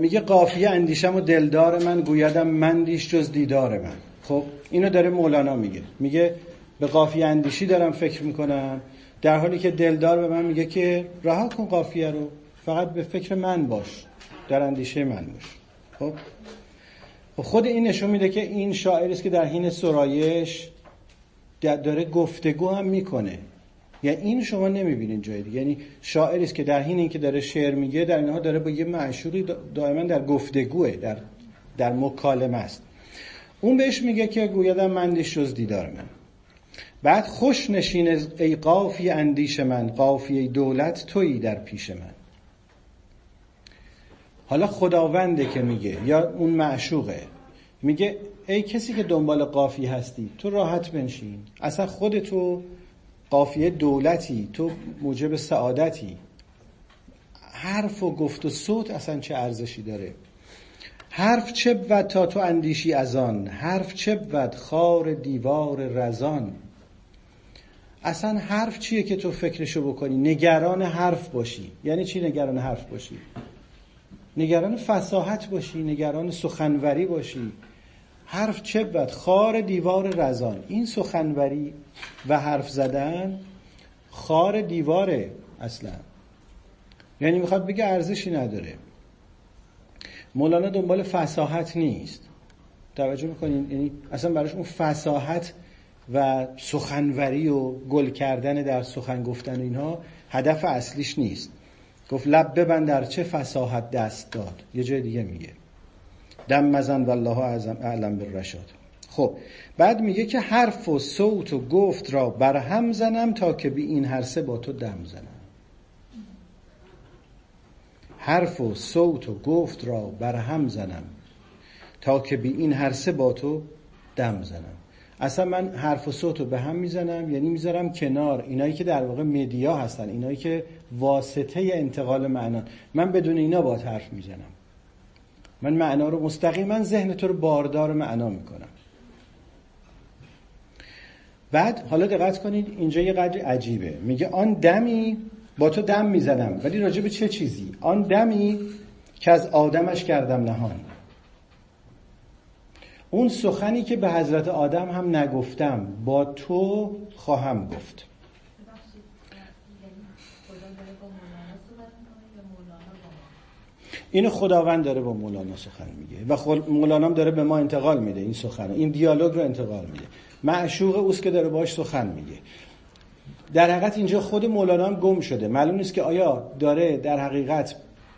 Speaker 1: میگه قافیه اندیشم و دلدار من گویدم مندیش جز دیدار من. خب اینو داره مولانا میگه. میگه به قافیه اندیشی دارم فکر می‌کنم. در حالی که دلدار به من میگه که رها کن قافیه رو فقط به فکر من باش در اندیشه من باش. خب, خب خود این نشون میده که این شاعری است که در حین سرایش داره گفتگو هم می‌کنه. یعنی این شما نمی‌بینید جای دیگه. یعنی شاعری است که در حین اینکه داره شعر میگه در اینها داره با یه معشوقی دائما در گفتگوه در در مکالمه است. اون بهش میگه که گویدم من جز دیدار من. بعد خوش نشین ای قافی اندیش من قافی دولت تویی در پیش من. حالا خداونده که میگه یا اون معشوقه میگه ای کسی که دنبال قافی هستی تو راحت بنشین. اصلا خودتو قافیه دولتی تو موجب سعادتی. حرف و گفت و صوت اصلا چه ارزشی داره؟ حرف چه بود تا تو اندیشی از آن؟ حرف چه بود خار دیوار رزان؟ اصلا حرف چیه که تو فکرشو بکنی؟ نگران حرف باشی. یعنی چی نگران حرف باشی؟ نگران فساحت باشی نگران سخنوری باشی. حرف چه بود خار دیوار رزان. این سخنوری و حرف زدن خار دیواره اصلا. یعنی می‌خواد بگه ارزشی نداره. مولانا دنبال فساحت نیست. توجه می‌کنین؟ یعنی اصلا براش اون فساحت و سخنوری و گل کردن در سخن گفتن اینها هدف اصلیش نیست. گفت لب ببند در چه فساحت دست داد. یه جای دیگه میگه. دم مزن والله اعظم اعلم بالرشاد. خب بعد میگه که حرف و صوت و گفت را برهم زنم تا که بی این هر سه با تو دم زنم. حرف و صوت و گفت را برهم زنم تا که بی این هر سه با تو دم زنم. اصلا من حرف و صوت رو به هم می‌زنم یعنی می‌ذارم کنار. اینایی که در واقع مدیا هستن اینایی که واسطه انتقال معنا من بدون اینا با حرف می‌زنم. من معنا رو مستقیما ذهن تو رو باردار معنا می‌کنم. بعد حالا دقت کنید اینجا یه قدری عجیبه. میگه آن دمی با تو دم می‌زنم ولی راجع به چه چیزی؟ آن دمی که از آدمش کردم نهان. اون سخنی که به حضرت آدم هم نگفتم با تو خواهم گفت. اینو خداوند داره با مولانا سخن میگه و مولانا داره به ما انتقال میده این سخن این دیالوگ رو انتقال میده. معشوق اوست که داره باش سخن میگه. در حقیقت اینجا خود مولانا هم گم شده. معلوم نیست که آیا داره در حقیقت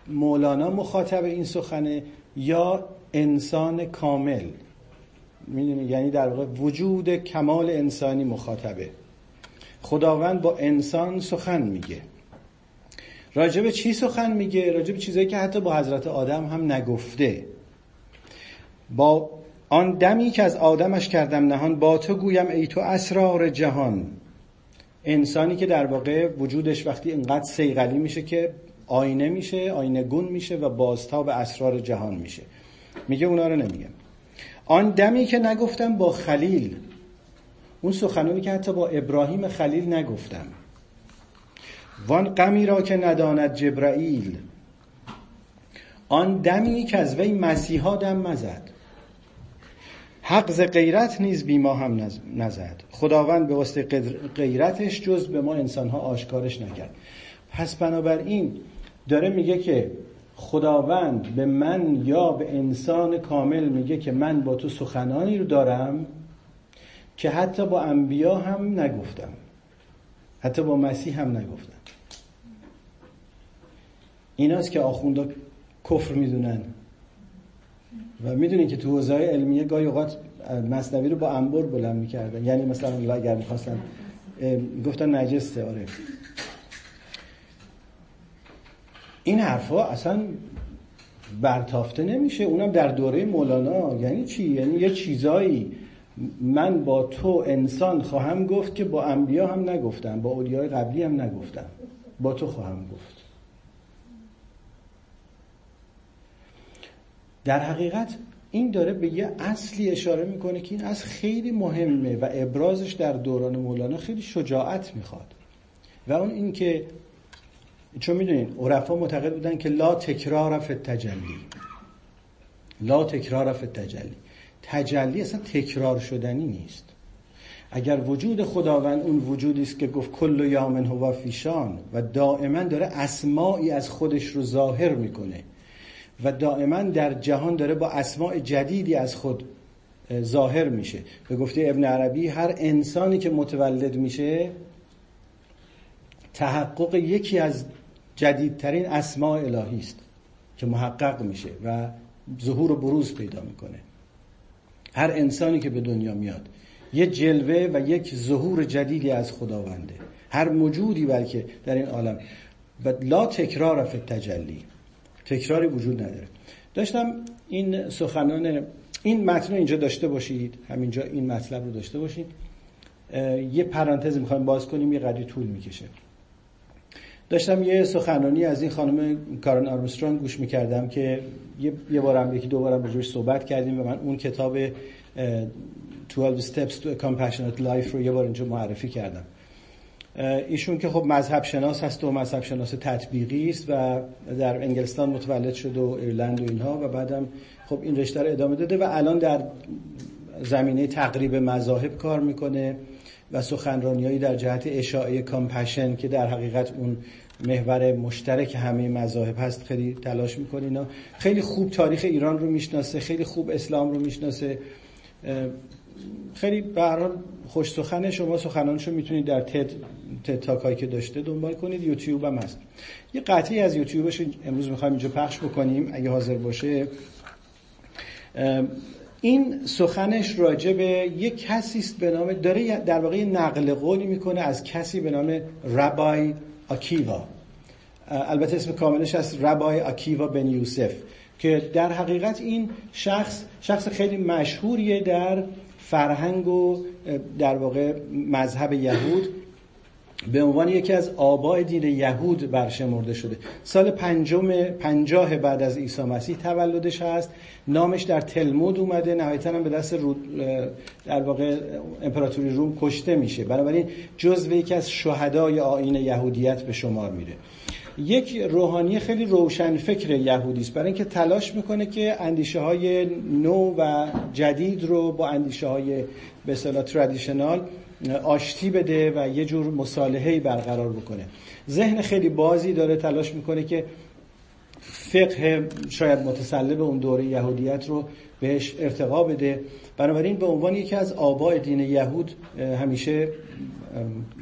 Speaker 1: مولانا مخاطب این سخنه یا انسان کامل. می‌دونی؟ یعنی در واقع وجود کمال انسانی مخاطبه. خداوند با انسان سخن میگه. راجب چی سخن میگه؟ راجب چیزایی که حتی با حضرت آدم هم نگفته. با آن دمی که از آدمش کردم نهان با تو گویم ای تو اسرار جهان. انسانی که در واقع وجودش وقتی اینقدر سیغلی میشه که آینه میشه آینه گون میشه و بازتاب اسرار جهان میشه. میگه اونا رو نمیگم آن دمی که نگفتم با خلیل. اون سخنانی که حتی با ابراهیم خلیل نگفتم. وان غمی را که نداند جبرائیل آن دمی که از وی مسیحا دم مزد. حق ز غیرت نیز بی ما هم نزد. خداوند به واسطه غیرتش جز به ما انسانها آشکارش نکرد. پس بنابراین داره میگه که خداوند به من یا به انسان کامل میگه که من با تو سخنانی رو دارم که حتی با انبیا هم نگفتم. حتی با مسیح هم نگفتم ایناست که آخوندا کفر می‌دونن. و می‌دونین که تو حوزه علمیه گاهی اوقات مصنوی رو با انبر بلند می‌کردن. یعنی مثلا اگر می‌خواستن گفتن نجسته آره. این حرفا اصلا برتافته نمیشه. اونم در دوره مولانا. یعنی چی؟ یعنی یه چیزایی. من با تو انسان خواهم گفت که با انبیا هم نگفتم با اولیای قبلی هم نگفتم. با تو خواهم گفت. در حقیقت این داره به یه اصلی اشاره می‌کنه که این اصل خیلی مهمه و ابرازش در دوران مولانا خیلی شجاعت می‌خواد. و اون این که چون می‌دونین عرفا معتقد بودن که لا تکرار فی تجلی لا تکرار فی تجلی تجلی اصلا تکرار شدنی نیست. اگر وجود خداوند اون وجودی است که گفت کل یامن هو فیشان و دائما داره اسماعی از خودش رو ظاهر می‌کنه و دائما در جهان داره با اسماع جدیدی از خود ظاهر میشه. به گفته ابن عربی هر انسانی که متولد میشه تحقق یکی از جدیدترین اسماع الهی است که محقق میشه و ظهور و بروز پیدا می‌کنه. هر انسانی که به دنیا میاد یه جلوه و یک ظهور جدیدی از خداونده. هر موجودی بلکه در این عالم. و لا تکرار فی تجلی تکراری وجود نداره. داشتم این سخنان این متن رو اینجا داشته باشید. همینجا این مطلب رو داشته باشید. یه پرانتز می‌خوایم باز کنیم یه قدری طول می‌کشه. داشتم یه سخنرانی از این خانم کارن آرمسترانگ گوش می‌کردم که یه بارم یکی دو بارم بجوش صحبت کردیم و من اون کتاب 12 Steps to a Compassionate Life رو یه بار اینجا معرفی کردم. ایشون که خب مذهب شناس هست و مذهب شناس تطبیقی است و در انگلستان متولد شده و ایرلند و اینها و بعدم خب این رشته رو ادامه داده و الان در زمینه تقریب مذاهب کار می‌کنه و سخنرانیایی در جهت اشاعه کامپشن که در حقیقت اون محور مشترک همه مذاهب هست. خیلی تلاش می‌کنه اینا خیلی خوب تاریخ ایران رو می‌شناسه خیلی خوب اسلام رو می‌شناسه. خیلی به هر خوش سخن شما سخنانشو می‌تونید در تد تد تاکایی که داشته دنبال کنید. یوتیوب هم هست. یه قطعی از یوتیوبش امروز می‌خوایم اینجا پخش بکنیم اگه حاضر باشه. این سخنش راجع به یک کسی است به نام داره در واقع نقل قولی می‌کنه از کسی به نام ربای آکیوا. البته اسم کاملش از ربای آکیوا بن یوسف که در حقیقت این شخص شخص خیلی مشهوریه در فرهنگ و در واقع مذهب یهود. به عنوان یکی از آباء دین یهود برشمرده شده. سال پنجم پنجاه بعد از عیسی مسیح تولدش هست. نامش در تلمود اومده. نهایتا هم به دست در واقع امپراتوری روم کشته میشه. بنابراین جزو یکی از شهدای آین یهودیت به شمار میره. یک روحانی خیلی روشن فکر یهودی است. برای اینکه تلاش می‌کنه که اندیشه های نو و جدید رو با اندیشه های به اصطلاح آشتی بده و یه جور مصالحه‌ای برقرار بکنه. ذهن خیلی بازی داره تلاش می‌کنه که فقه شاید متسلب اون دوره یهودیت رو بهش ارتقا بده. بنابراین به عنوان یکی از آباء دین یهود همیشه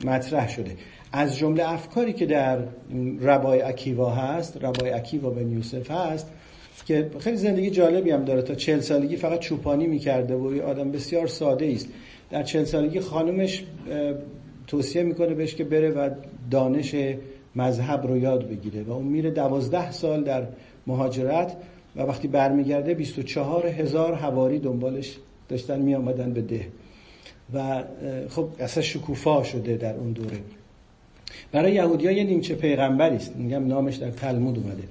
Speaker 1: مطرح شده. از جمله افکاری که در ربای اکیوا هست ربای اکیوا به یوسف هست که خیلی زندگی جالبی هم داره. تا چهل سالگی فقط چوپانی می‌کرده و یه آدم بسیار ساده است. در چهل سالگی خانومش توصیه می‌کنه بهش که بره و دانش مذهب رو یاد بگیره و اون میره دوازده سال در مهاجرت و وقتی برمیگرده 24 هزار هواری دنبالش داشتن می آمدن به ده. و خب اصلا شکوفا شده در اون دوره. برای یهودی ها یه نیمچه پیغمبری است. میگم نامش در تلمود اومده.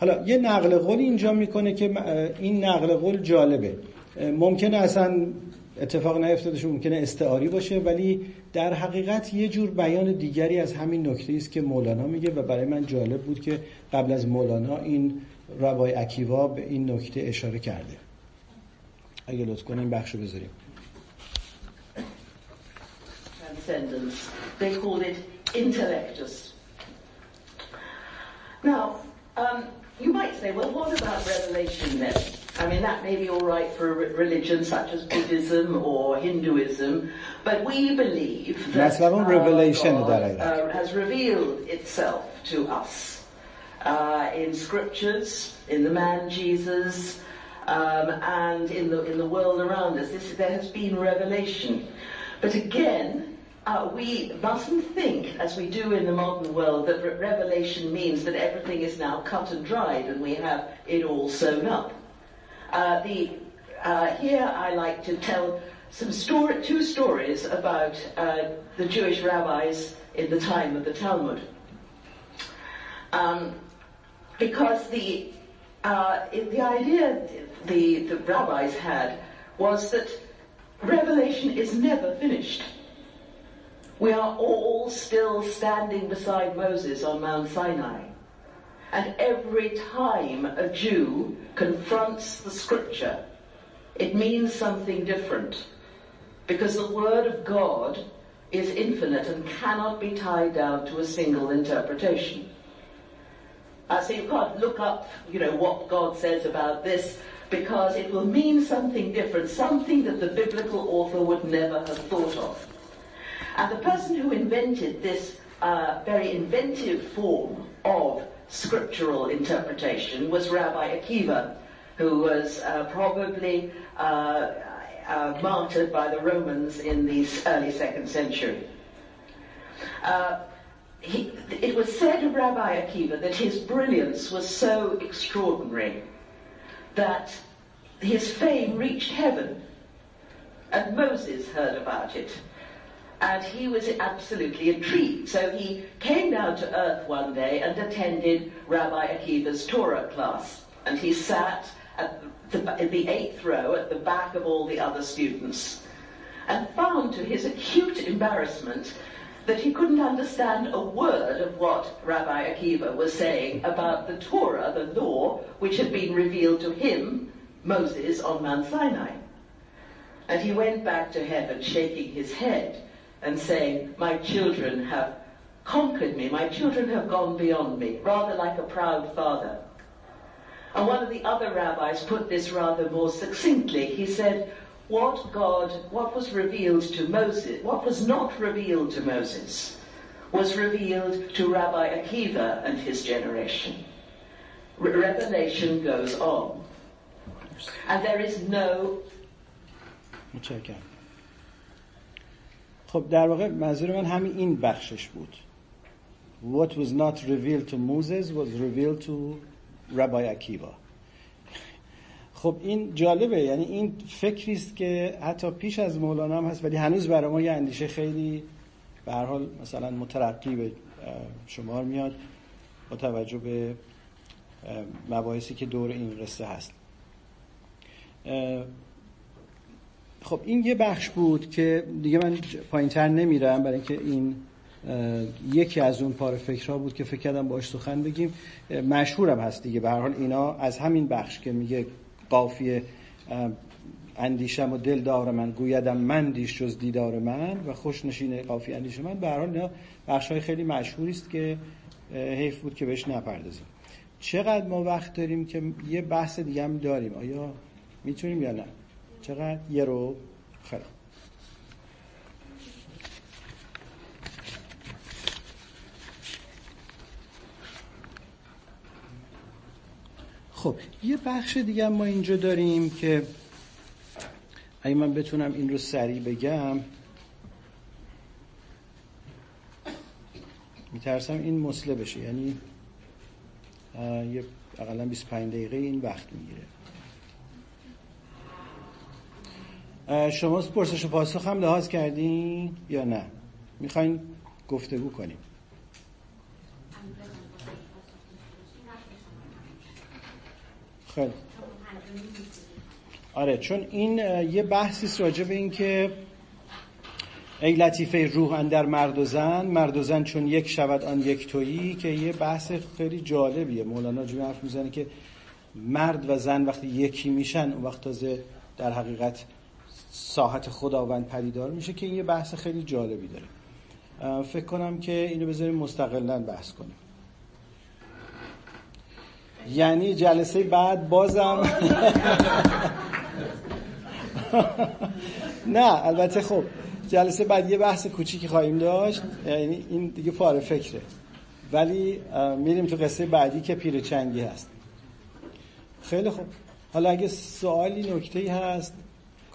Speaker 1: حالا یه نقل قول اینجا می‌کنه که این نقل قول جالبه. ممکنه اصلا اتفاق نیفتادش ممکنه استعاری باشه ولی در حقیقت یه جور بیان دیگری از همین نکته است که مولانا میگه و برای من جالب بود که قبل از مولانا این روای اکیوا به این نکته اشاره کرده اگه لطف کنه این بخشو بذاریم
Speaker 2: They called it intellectus. Now, um, you might say, well, what about revelation then? I mean, that may be all right for a religion such as Buddhism or Hinduism, but we believe that uh, God uh, has revealed itself to us uh, in scriptures, in the man Jesus, um, and in the in the world around us. This, there has been revelation, but again, uh, we mustn't think, as we do in the modern world, that re- revelation means that everything is now cut and dried and we have it all sewn up. Uh, the, uh, here I like to tell some story, two stories about uh, the Jewish rabbis in the time of the Talmud. Um, because the, uh, the idea the, the rabbis had was that revelation is never finished. We are all still standing beside Moses on Mount Sinai. And every time a Jew confronts the scripture, it means something different. Because the word of God is infinite and cannot be tied down to a single interpretation. Uh, so you can't look up, you know, what God says about this because it will mean something different, something that the biblical author would never have thought of. And the person who invented this uh, very inventive form of scriptural interpretation was Rabbi Akiva, who was uh, probably uh, uh, martyred by the Romans in the early second century. Uh, he, it was said of Rabbi Akiva that his brilliance was so extraordinary that his fame reached heaven, and Moses heard about it and he was absolutely intrigued. So he came down to earth one day and attended Rabbi Akiva's Torah class. And he sat at the, in the eighth row at the back of all the other students and found to his acute embarrassment that he couldn't understand a word of what Rabbi Akiva was saying about the Torah, the law, which had been revealed to him, Moses, on Mount Sinai. And he went back to heaven shaking his head and saying, My children have conquered me, my children have gone beyond me, rather like a proud father. And one of the other rabbis put this rather more succinctly. He said, What God, what was revealed to Moses, what was not revealed to Moses, was revealed to Rabbi Akiva and his generation. Re- revelation goes on. And there is no.
Speaker 1: We'll check out. خب در واقع منظور من همین این بخشش بود. What was not revealed to Moses was revealed to Rabbi Akiva. خب این جالبه. یعنی این فکری است که حتی پیش از مولانا هم هست ولی هنوز برای ما یه اندیشه خیلی به هر حال مثلا مترقی به شمار میاد با توجه به مباحثی که دور این قصه هست. خب این یه بخش بود که دیگه من پایین تر نمیرم برای اینکه این یکی از اون پار فکرها بود که فکر کردم باش سخن بگیم. مشهورم هست دیگه. به هر حال اینا از همین بخش که میگه قافیه اندیشم و دل دار من گویدم من دیش جز دیدار من و خوش نشین قافی اندیش من. به هر حال اینا بخش های خیلی مشهوری است که حیف بود که بهش نپردازیم. چقدر ما وقت داریم که یه بحث دیگه هم داریم؟ آیا می‌تونیم یا نه؟ چقدر؟ یه رو. خیلی. خب یه بخش دیگه ما اینجا داریم که اگه من بتونم این رو سریع بگم میترسم این مسله بشه. یعنی یه اقلا 25 دقیقه این وقت می‌گیره. شما پرسش و پاسخ هم لحاظ کردین یا نه؟ می‌خواین گفتگو کنیم. خیلی. آره چون این یه بحثی راجع به این که ای لطیفه روح اندر مرد و زن مرد و زن چون یک شود آن یک تویی که یه بحث خیلی جالبیه. مولانا جوی حرف می‌زنه که مرد و زن وقتی یکی میشن اون وقت تازه در حقیقت ساحت خداوند پدیدار میشه که این یه بحث خیلی جالبی داره. فکر کنم که اینو بذاریم مستقلا بحث کنیم. یعنی جلسه بعد بازم نه البته خب جلسه بعد یه بحث کوچیکی خواهیم داشت. یعنی این دیگه پاره فکره. ولی میریم تو قصه بعدی که پیر چنگی هست. خیلی خوب. حالا اگه سوالی نکته هست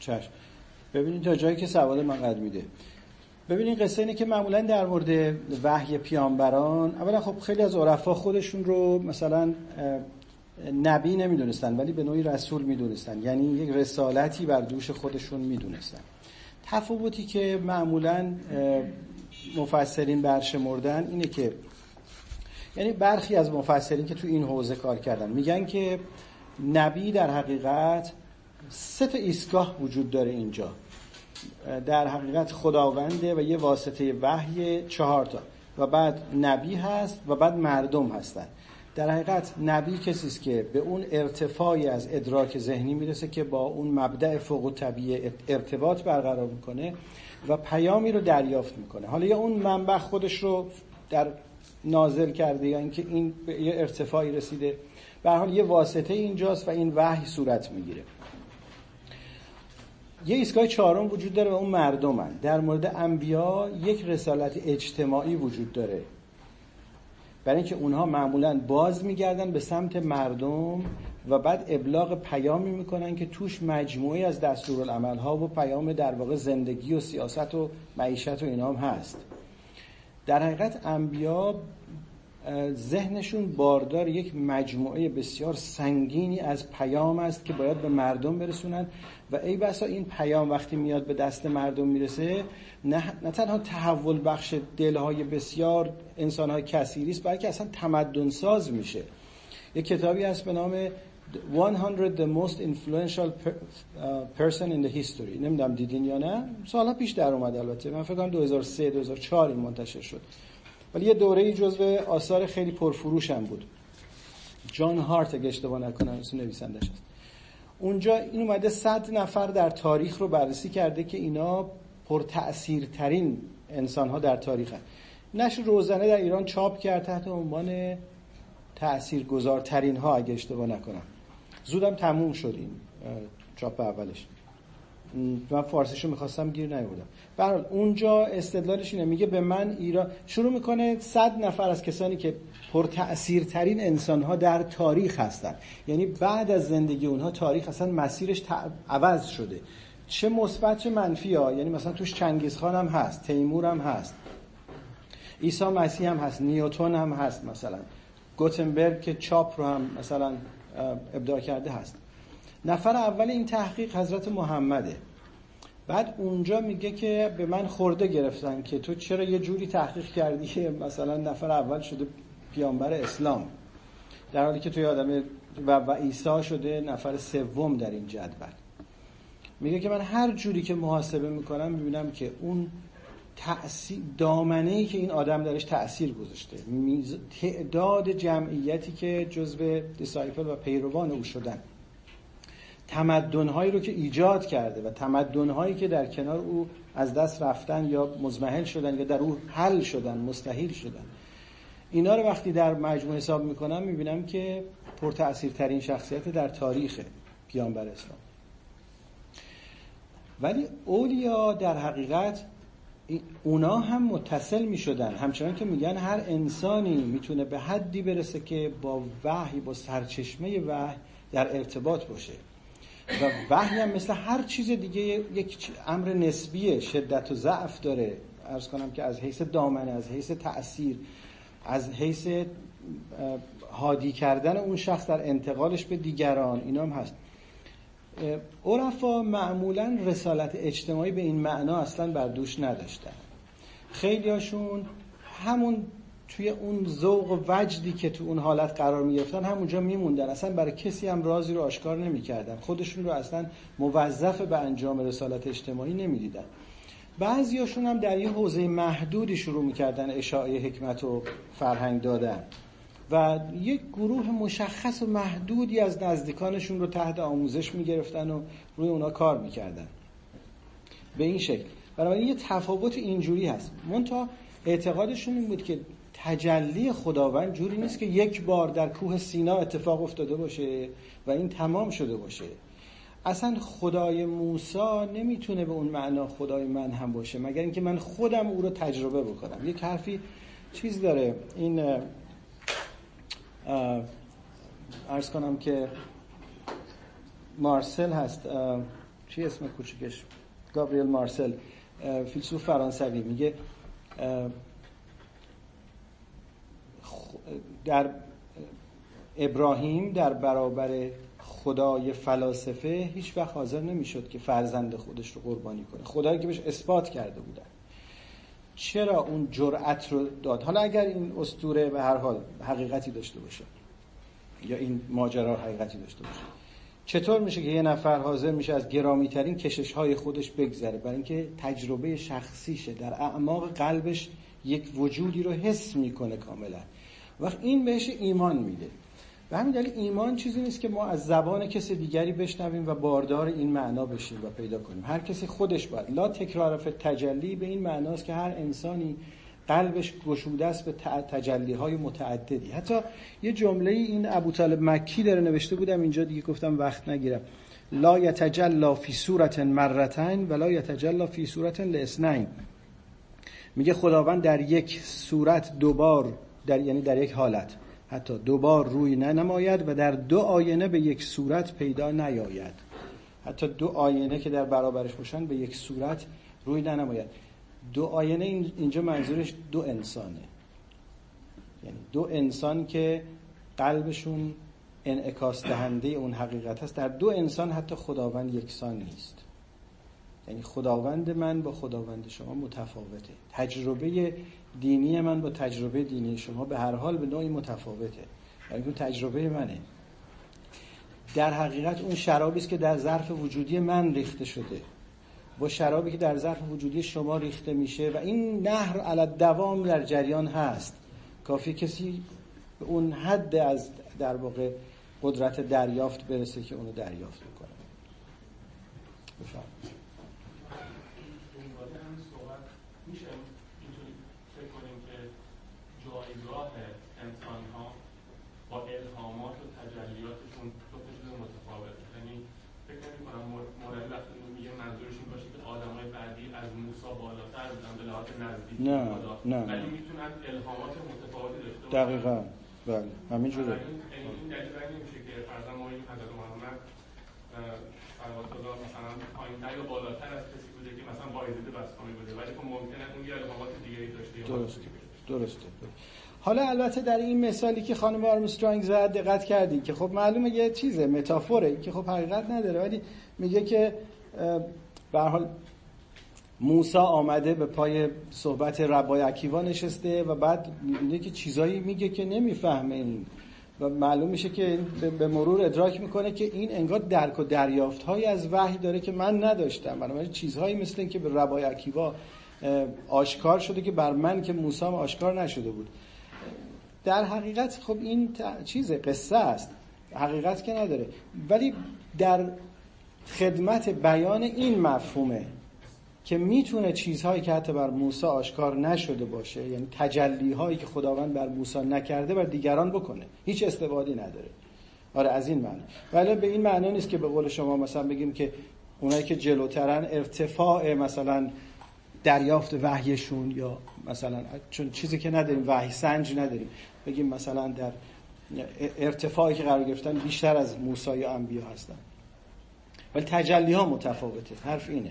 Speaker 1: چشم. ببینید تا جایی که سوال من قد میده. ببینید قصه اینه که معمولا در مورد وحی پیامبران اولا خب خیلی از عرفا خودشون رو مثلا نبی نمی‌دونستن ولی به نوعی رسول می‌دونستن. یعنی یک رسالتی بر دوش خودشون می‌دونستن. تفاوتی که معمولا مفسرین برشمردن اینه که یعنی برخی از مفسرین که تو این حوزه کار کردن میگن که نبی در حقیقت سه تا ایستگاه وجود داره اینجا. در حقیقت خداونده و یه واسطه وحی چهار تا. و بعد نبی هست و بعد مردم هستن. در حقیقت نبی کسی است که به اون ارتفاعی از ادراک ذهنی می‌رسه که با اون مبدع فوق طبیعی ارتباط برقرار می‌کنه و پیامی رو دریافت می‌کنه. حالا یا اون منبع خودش رو در نازل کرده یا اینکه این به یه ارتفاعی رسیده. به حال یه واسطه اینجاست و این وحی صورت می‌گیره. یه ایستگاه چهارم وجود داره و اون مردمن. در مورد انبیا یک رسالت اجتماعی وجود داره. برای اینکه اونها معمولا باز میگردن به سمت مردم و بعد ابلاغ پیامی می‌کنن که توش مجموعی از دستورالعمل ها و پیام در واقع زندگی و سیاست و معیشت و اینا هم هست. در حقیقت انبیا ذهنشون باردار یک مجموعه بسیار سنگینی از پیام است که باید به مردم برسونن و ای بسا این پیام وقتی میاد به دست مردم می‌رسه نه, نه تنها تحول بخش دلهای بسیار انسانهای کثیری است بلکه اصلا تمدن ساز میشه. یک کتابی هست به نام 100 the most influential person in the history. نمی‌دونم دیدین یا نه. سالها پیش در اومد البته. من فکر کنم 2003 2004 این منتشر شد. ولی یه دوره جزو آثار خیلی پرفروش هم بود. جان هارت اگه اشتباه نکنم اسم نویسندش هست. اونجا این اومده صد نفر در تاریخ رو بررسی کرده که اینا پر ترین انسان ها در تاریخ هست. نشر روزنه در ایران چاپ کرد تحت عنوان تأثیر گذارترین ها اگه اشتباه نکنم. زودم تموم شد این چاپ اولش. من فارسیشو می‌خواستم گیر نیوردم برحال اونجا استدلالش اینه میگه به من ایران شروع می‌کنه صد نفر از کسانی که پر ترین انسان ها در تاریخ هستن. یعنی بعد از زندگی اونها تاریخ اصلا مسیرش عوض شده. چه مثبت چه منفی ها. یعنی مثلا توش چنگیز خان هم هست تیمور هم هست. عیسی مسیح هم هست نیوتون هم هست مثلا. گوتنبرگ که چاپ رو هم مثلا ابداع کرده هست. نفر اول این تحقیق حضرت محمده. بعد اونجا میگه که به من خورده گرفتن که تو چرا یه جوری تحقیق کردی که مثلا نفر اول شده پیامبر اسلام. در حالی که توی آدم و, و عیسی شده نفر سوم در این جدول. میگه که من هر جوری که محاسبه می‌کنم می‌بینم که اون تأثیر دامنه ای که این آدم درش تأثیر گذاشته. تعداد جمعیتی که جزو دیسایپل و پیروان او شدن. تمدنهایی رو که ایجاد کرده و تمدنهایی که در کنار او از دست رفتن یا مزمحل شدن یا در او حل شدن مستحیل شدن. اینا رو وقتی در مجموع حساب می‌کنم می‌بینم که پر ترین شخصیت در تاریخ پیامبر اسلام. ولی اولیا در حقیقت اونا هم متصل می شدن همچنان که میگن هر انسانی می‌تونه به حدی برسه که با وحی با سرچشمه وحی در ارتباط باشه. و وحی هم مثل هر چیز دیگه یک امر نسبیه. شدت و ضعف داره. ارز کنم که از حیث دامنه از حیث تأثیر از حیث هادی کردن اون شخص در انتقالش به دیگران اینا هم هست. عرفا معمولا رسالت اجتماعی به این معنا اصلا بر دوش نداشتن. خیلی هاشون همون توی اون ذوق و وجدی که تو اون حالت قرار می گرفتن همونجا میموندن. اصلا برای کسی هم رازی رو آشکار نمی‌کردن. خودشون رو اصلا موظف به انجام رسالت اجتماعی نمی‌دیدن. بعضیاشون هم در یه حوزه محدودی شروع می‌کردن اشاعه حکمت و فرهنگ دادن. و یک گروه مشخص و محدودی از نزدیکانشون رو تحت آموزش می‌گرفتن و روی اونا کار می‌کردن. به این شکل. بنابراین یه تفاوت اینجوری هست. منتها اعتقادشون این بود که تجلی خداوند جوری نیست که یک بار در کوه سینا اتفاق افتاده باشه و این تمام شده باشه. اصلا خدای موسی نمی‌تونه به اون معنا خدای من هم باشه مگر اینکه من خودم او رو تجربه بکنم. یک حرفی چیز داره. این ارز کنم که مارسل هست. چی اسم کوچکش گابریل مارسل فیلسوف فرانسوی. میگه در ابراهیم در برابر خدای فلاسفه هیچ وقت حاضر نمی‌شد که فرزند خودش رو قربانی کنه. خدایی که بهش اثبات کرده بودن. چرا اون جرأت رو داد؟ حالا اگر این استوره به هر حال حقیقتی داشته باشه یا این ماجرا حقیقتی داشته باشه چطور میشه که یه نفر حاضر میشه از گرامی ترین کشش های خودش بگذره؟ برای اینکه تجربه شخصیشه در اعماق قلبش یک وجودی رو حس می‌کنه کاملا. وقت این بهش ایمان میده. و همین دلیل ایمان چیزی نیست که ما از زبان کسی دیگری بشنویم و باردار این معنا بشیم و پیدا کنیم. هر کسی خودش باید. لا تکرار تجلی به این معناست که هر انسانی قلبش گشوده است به تجلی های متعددی. حتی یه جمله این ابو طالب مکی داره نوشته بودم اینجا دیگه گفتم وقت نگیرم. لا یتجلا فی صورت مرتین ولا یتجلا فی صورت لاسنین میگه خداوند در یک صورت دوبار در یعنی در یک حالت. حتی دوبار روی ننماید و در دو آینه به یک صورت پیدا نیاید. حتی دو آینه که در برابرش باشن به یک صورت روی ننماید. دو آینه اینجا منظورش دو انسانه. یعنی دو انسان که قلبشون انعکاس دهنده اون حقیقت هست در دو انسان حتی خداوند یکسان نیست. یعنی خداوند من با خداوند شما متفاوته. تجربه دینی من با تجربه دینی شما به هر حال به نوعی متفاوته. یعنی اون تجربه منه. در حقیقت اون شرابی است که در ظرف وجودی من ریخته شده. با شرابی که در ظرف وجودی شما ریخته میشه و این نهر علی دوام در جریان هست. کافی کسی به اون حد از در واقع قدرت دریافت برسه که اونو دریافت می‌کنه بفرمایید. نه نه. ولی می‌تونن الهامات متفاوتی داشته باشن. دقیقاً. بله. همین جوره. این دلیل نمیشه که فرضاً ما این حضرت محمد الله مثلا پایینتر یا بالاتر از کسی بوده که مثلا قاعده بسطامی بوده. ولی خب ممکنه اون یه الهامات دیگری داشته درسته. درسته. حالا البته در این مثالی که خانم آرمسترانگ زد دقت کردی که خب معلومه یه چیزه متافوره که خب حقیقت نداره. ولی میگه که به حال موسی آمده به پای صحبت ربای عکیوا نشسته و بعد میگه که چیزایی میگه که نمی‌فهمه این. و معلوم میشه که به مرور ادراک می‌کنه که این انگار درک و دریافت هایی از وحی داره که من نداشتم. بنابراین چیزهایی مثل که به ربای عکیوا آشکار شده که بر من که موسی آشکار نشده بود. در حقیقت خب این چیز قصه است. حقیقت که نداره. ولی در خدمت بیان این مفهومه. که می‌تونه چیزهایی که حتی بر موسی آشکار نشده باشه یعنی تجلی هایی که خداوند بر موسی نکرده بر دیگران بکنه هیچ استفادی نداره. آره از این معنی. ولی به این معنی نیست که به قول شما مثلا بگیم که اونایی که جلوترن ارتفاع مثلا دریافت وحیشون یا مثلا چون چیزی که نداریم وحی سنج نداریم. بگیم مثلا در ارتفاعی که قرار گرفتن بیشتر از موسی یا انبیا هستن. ولی تجلی ها متفاوته حرف اینه.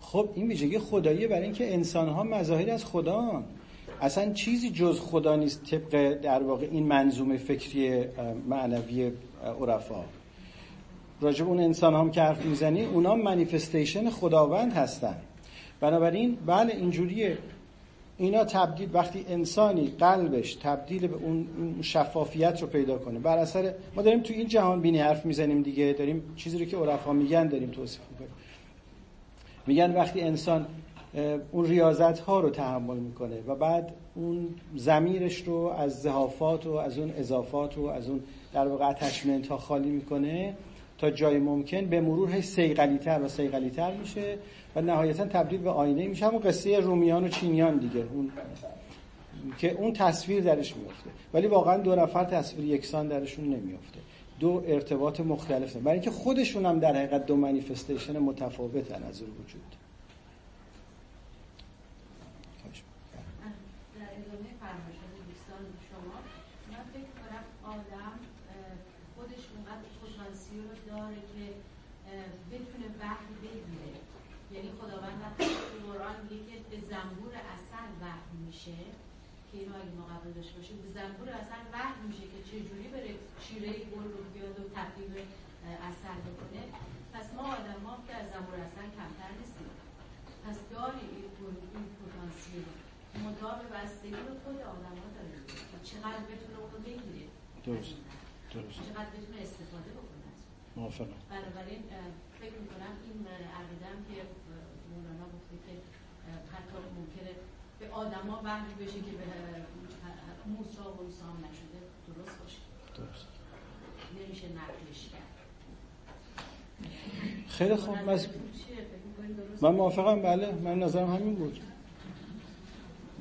Speaker 1: خب این ویژگی خداییه برای اینکه انسان ها مظاهر از خدا اصلا چیزی جز خدا نیست طبق در واقع این منظومه فکری معنوی عرفا. راجب اون انسان هم که حرف می‌زنی اونا منیفستیشن خداوند هستن. بنابراین بله اینجوریه. اینا تبدیل وقتی انسانی قلبش تبدیل به اون شفافیت رو پیدا کنه. بر اثر ما داریم تو این جهان بینی حرف می‌زنیم دیگه داریم چیزی رو که عرفا میگن داریم توصیف می‌کنیم. میگن وقتی انسان اون ریاضت ها رو تحمل می‌کنه و بعد اون زمیرش رو از زهافات و از اون اضافات و از اون در واقع اتچمنت ها خالی می‌کنه تا جای ممکن به مرور هی سیغلیتر و سیغلیتر میشه. و نهایتا تبدیل به آینه میشه. همون قصه رومیان و چینیان دیگه. اون که اون تصویر درش میفته ولی واقعا دو نفر تصویر یکسان درشون نمیفته دو ارتباط مختلف. برای اینکه خودشون هم در حقیقت دو منیفستیشن متفاوتن از اون وجود.
Speaker 3: قبل داشته باشیم به زنبور اصلا وحی میشه که چه جوری بره شیره گل رو بیاد و تبدیل اثر بکنه. پس ما آدم ها که از زنبور اصلا کمتر نیستیم. پس داری این پتانسیل منتها به بستگی به خود آدم ها داره چقدر بتونه اونو بگیره؟
Speaker 1: درست. درست.
Speaker 3: چقدر بتونه استفاده بکنه؟
Speaker 1: موافقم.
Speaker 3: بنابراین فکر می‌کنم این عقیدم که مولانا گفته که حتی ممکنه به آدما وحی بشه که به موسی و عیسی نشده. درست باشه.
Speaker 1: درست.
Speaker 3: نمیشه نقلش کرد.
Speaker 1: خیلی خوب من موافقم بله. من نظرم همین بود.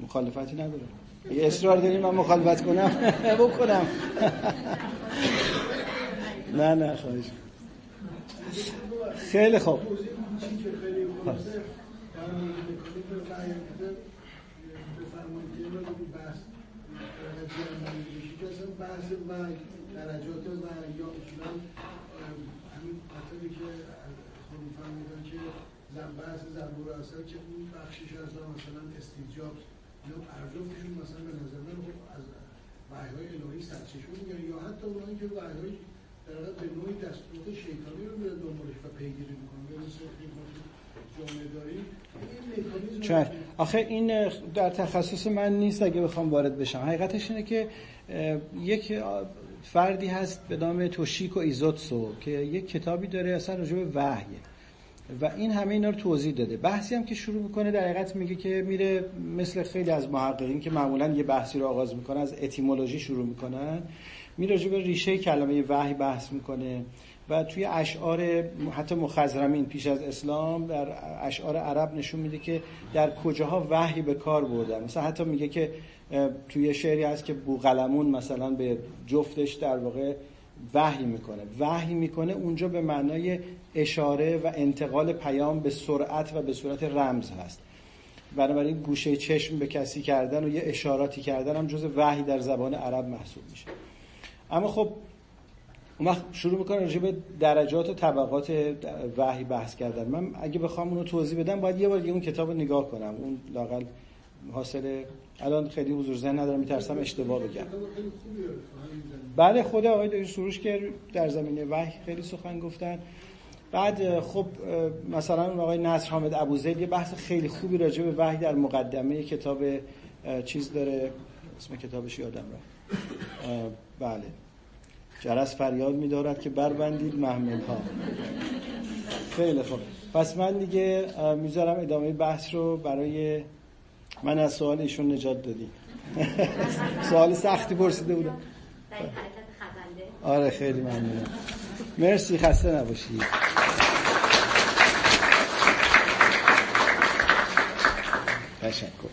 Speaker 1: مخالفتی ندارم یه اصرار داریم من مخالفت کنم بکنم. نه نه خواهش. خیلی خوب.
Speaker 4: بحث و درجات و یا اصولا همین مطلبی که خودم فهمیدن که بحث زنبور اصل که اون بخشش از مثلا استیو جابز اینا ارزفتشون مثلا به نظر من خب از وحی های الهی سرچشمه میگن یا حتی اونایی که وحی های در به نوعی دستورات شیطانی رو میرن دنبالش و پیگیری می‌کنن مثل
Speaker 1: چرا آخه این در تخصص من نیست اگه بخوام وارد بشم. حقیقتش اینه که یک فردی هست به نام توشیکو ایزوتسو که یک کتابی داره اصلا راجع به وحیه. و این همه اینا رو توضیح داده. بحثی هم که شروع می‌کنه در حقیقت میگه که میره مثل خیلی از محققین که معمولا یه بحثی رو آغاز می‌کنه از اتیمولوژی شروع می‌کنن. میره راجع به ریشه کلمه وحی بحث می‌کنه. و توی اشعار حتی مخزرمین پیش از اسلام در اشعار عرب نشون میده که در کجاها وحی به کار بردن. مثلا حتی میگه که توی شعری هست که بوغلمون مثلا به جفتش در واقع وحی می‌کنه. وحی می‌کنه اونجا به معنای اشاره و انتقال پیام به سرعت و به صورت رمز هست. بنابراین گوشه چشم به کسی کردن و یه اشاراتی کردن هم جز وحی در زبان عرب محسوب میشه. اما خب اون وقت شروع می‌کنه راجع به درجات و طبقات وحی بحث کردن. من اگه بخوام اونو توضیح بدم باید یه بار اون کتاب رو نگاه کنم. اون لاقل حاصل الان خیلی حضور ذهن ندارم میترسم اشتباه بگم. بله خود آقای دکتر سروش که در زمینه وحی خیلی سخن گفتن. بعد خب مثلا آقای نصر حامد ابوزید یه بحث خیلی خوبی راجع به وحی در مقدمه کتاب چیز داره اسم کتابش یادم رفت. بله. جرس فریاد میدارد که بربندید محمل ها خیلی خوب. پس من دیگه می‌ذارم ادامه بحث رو برای من از سوال ایشون نجات دادی. سوال سختی پرسیده بودم. آره خیلی ممنونم. مرسی خسته نباشید تشکر.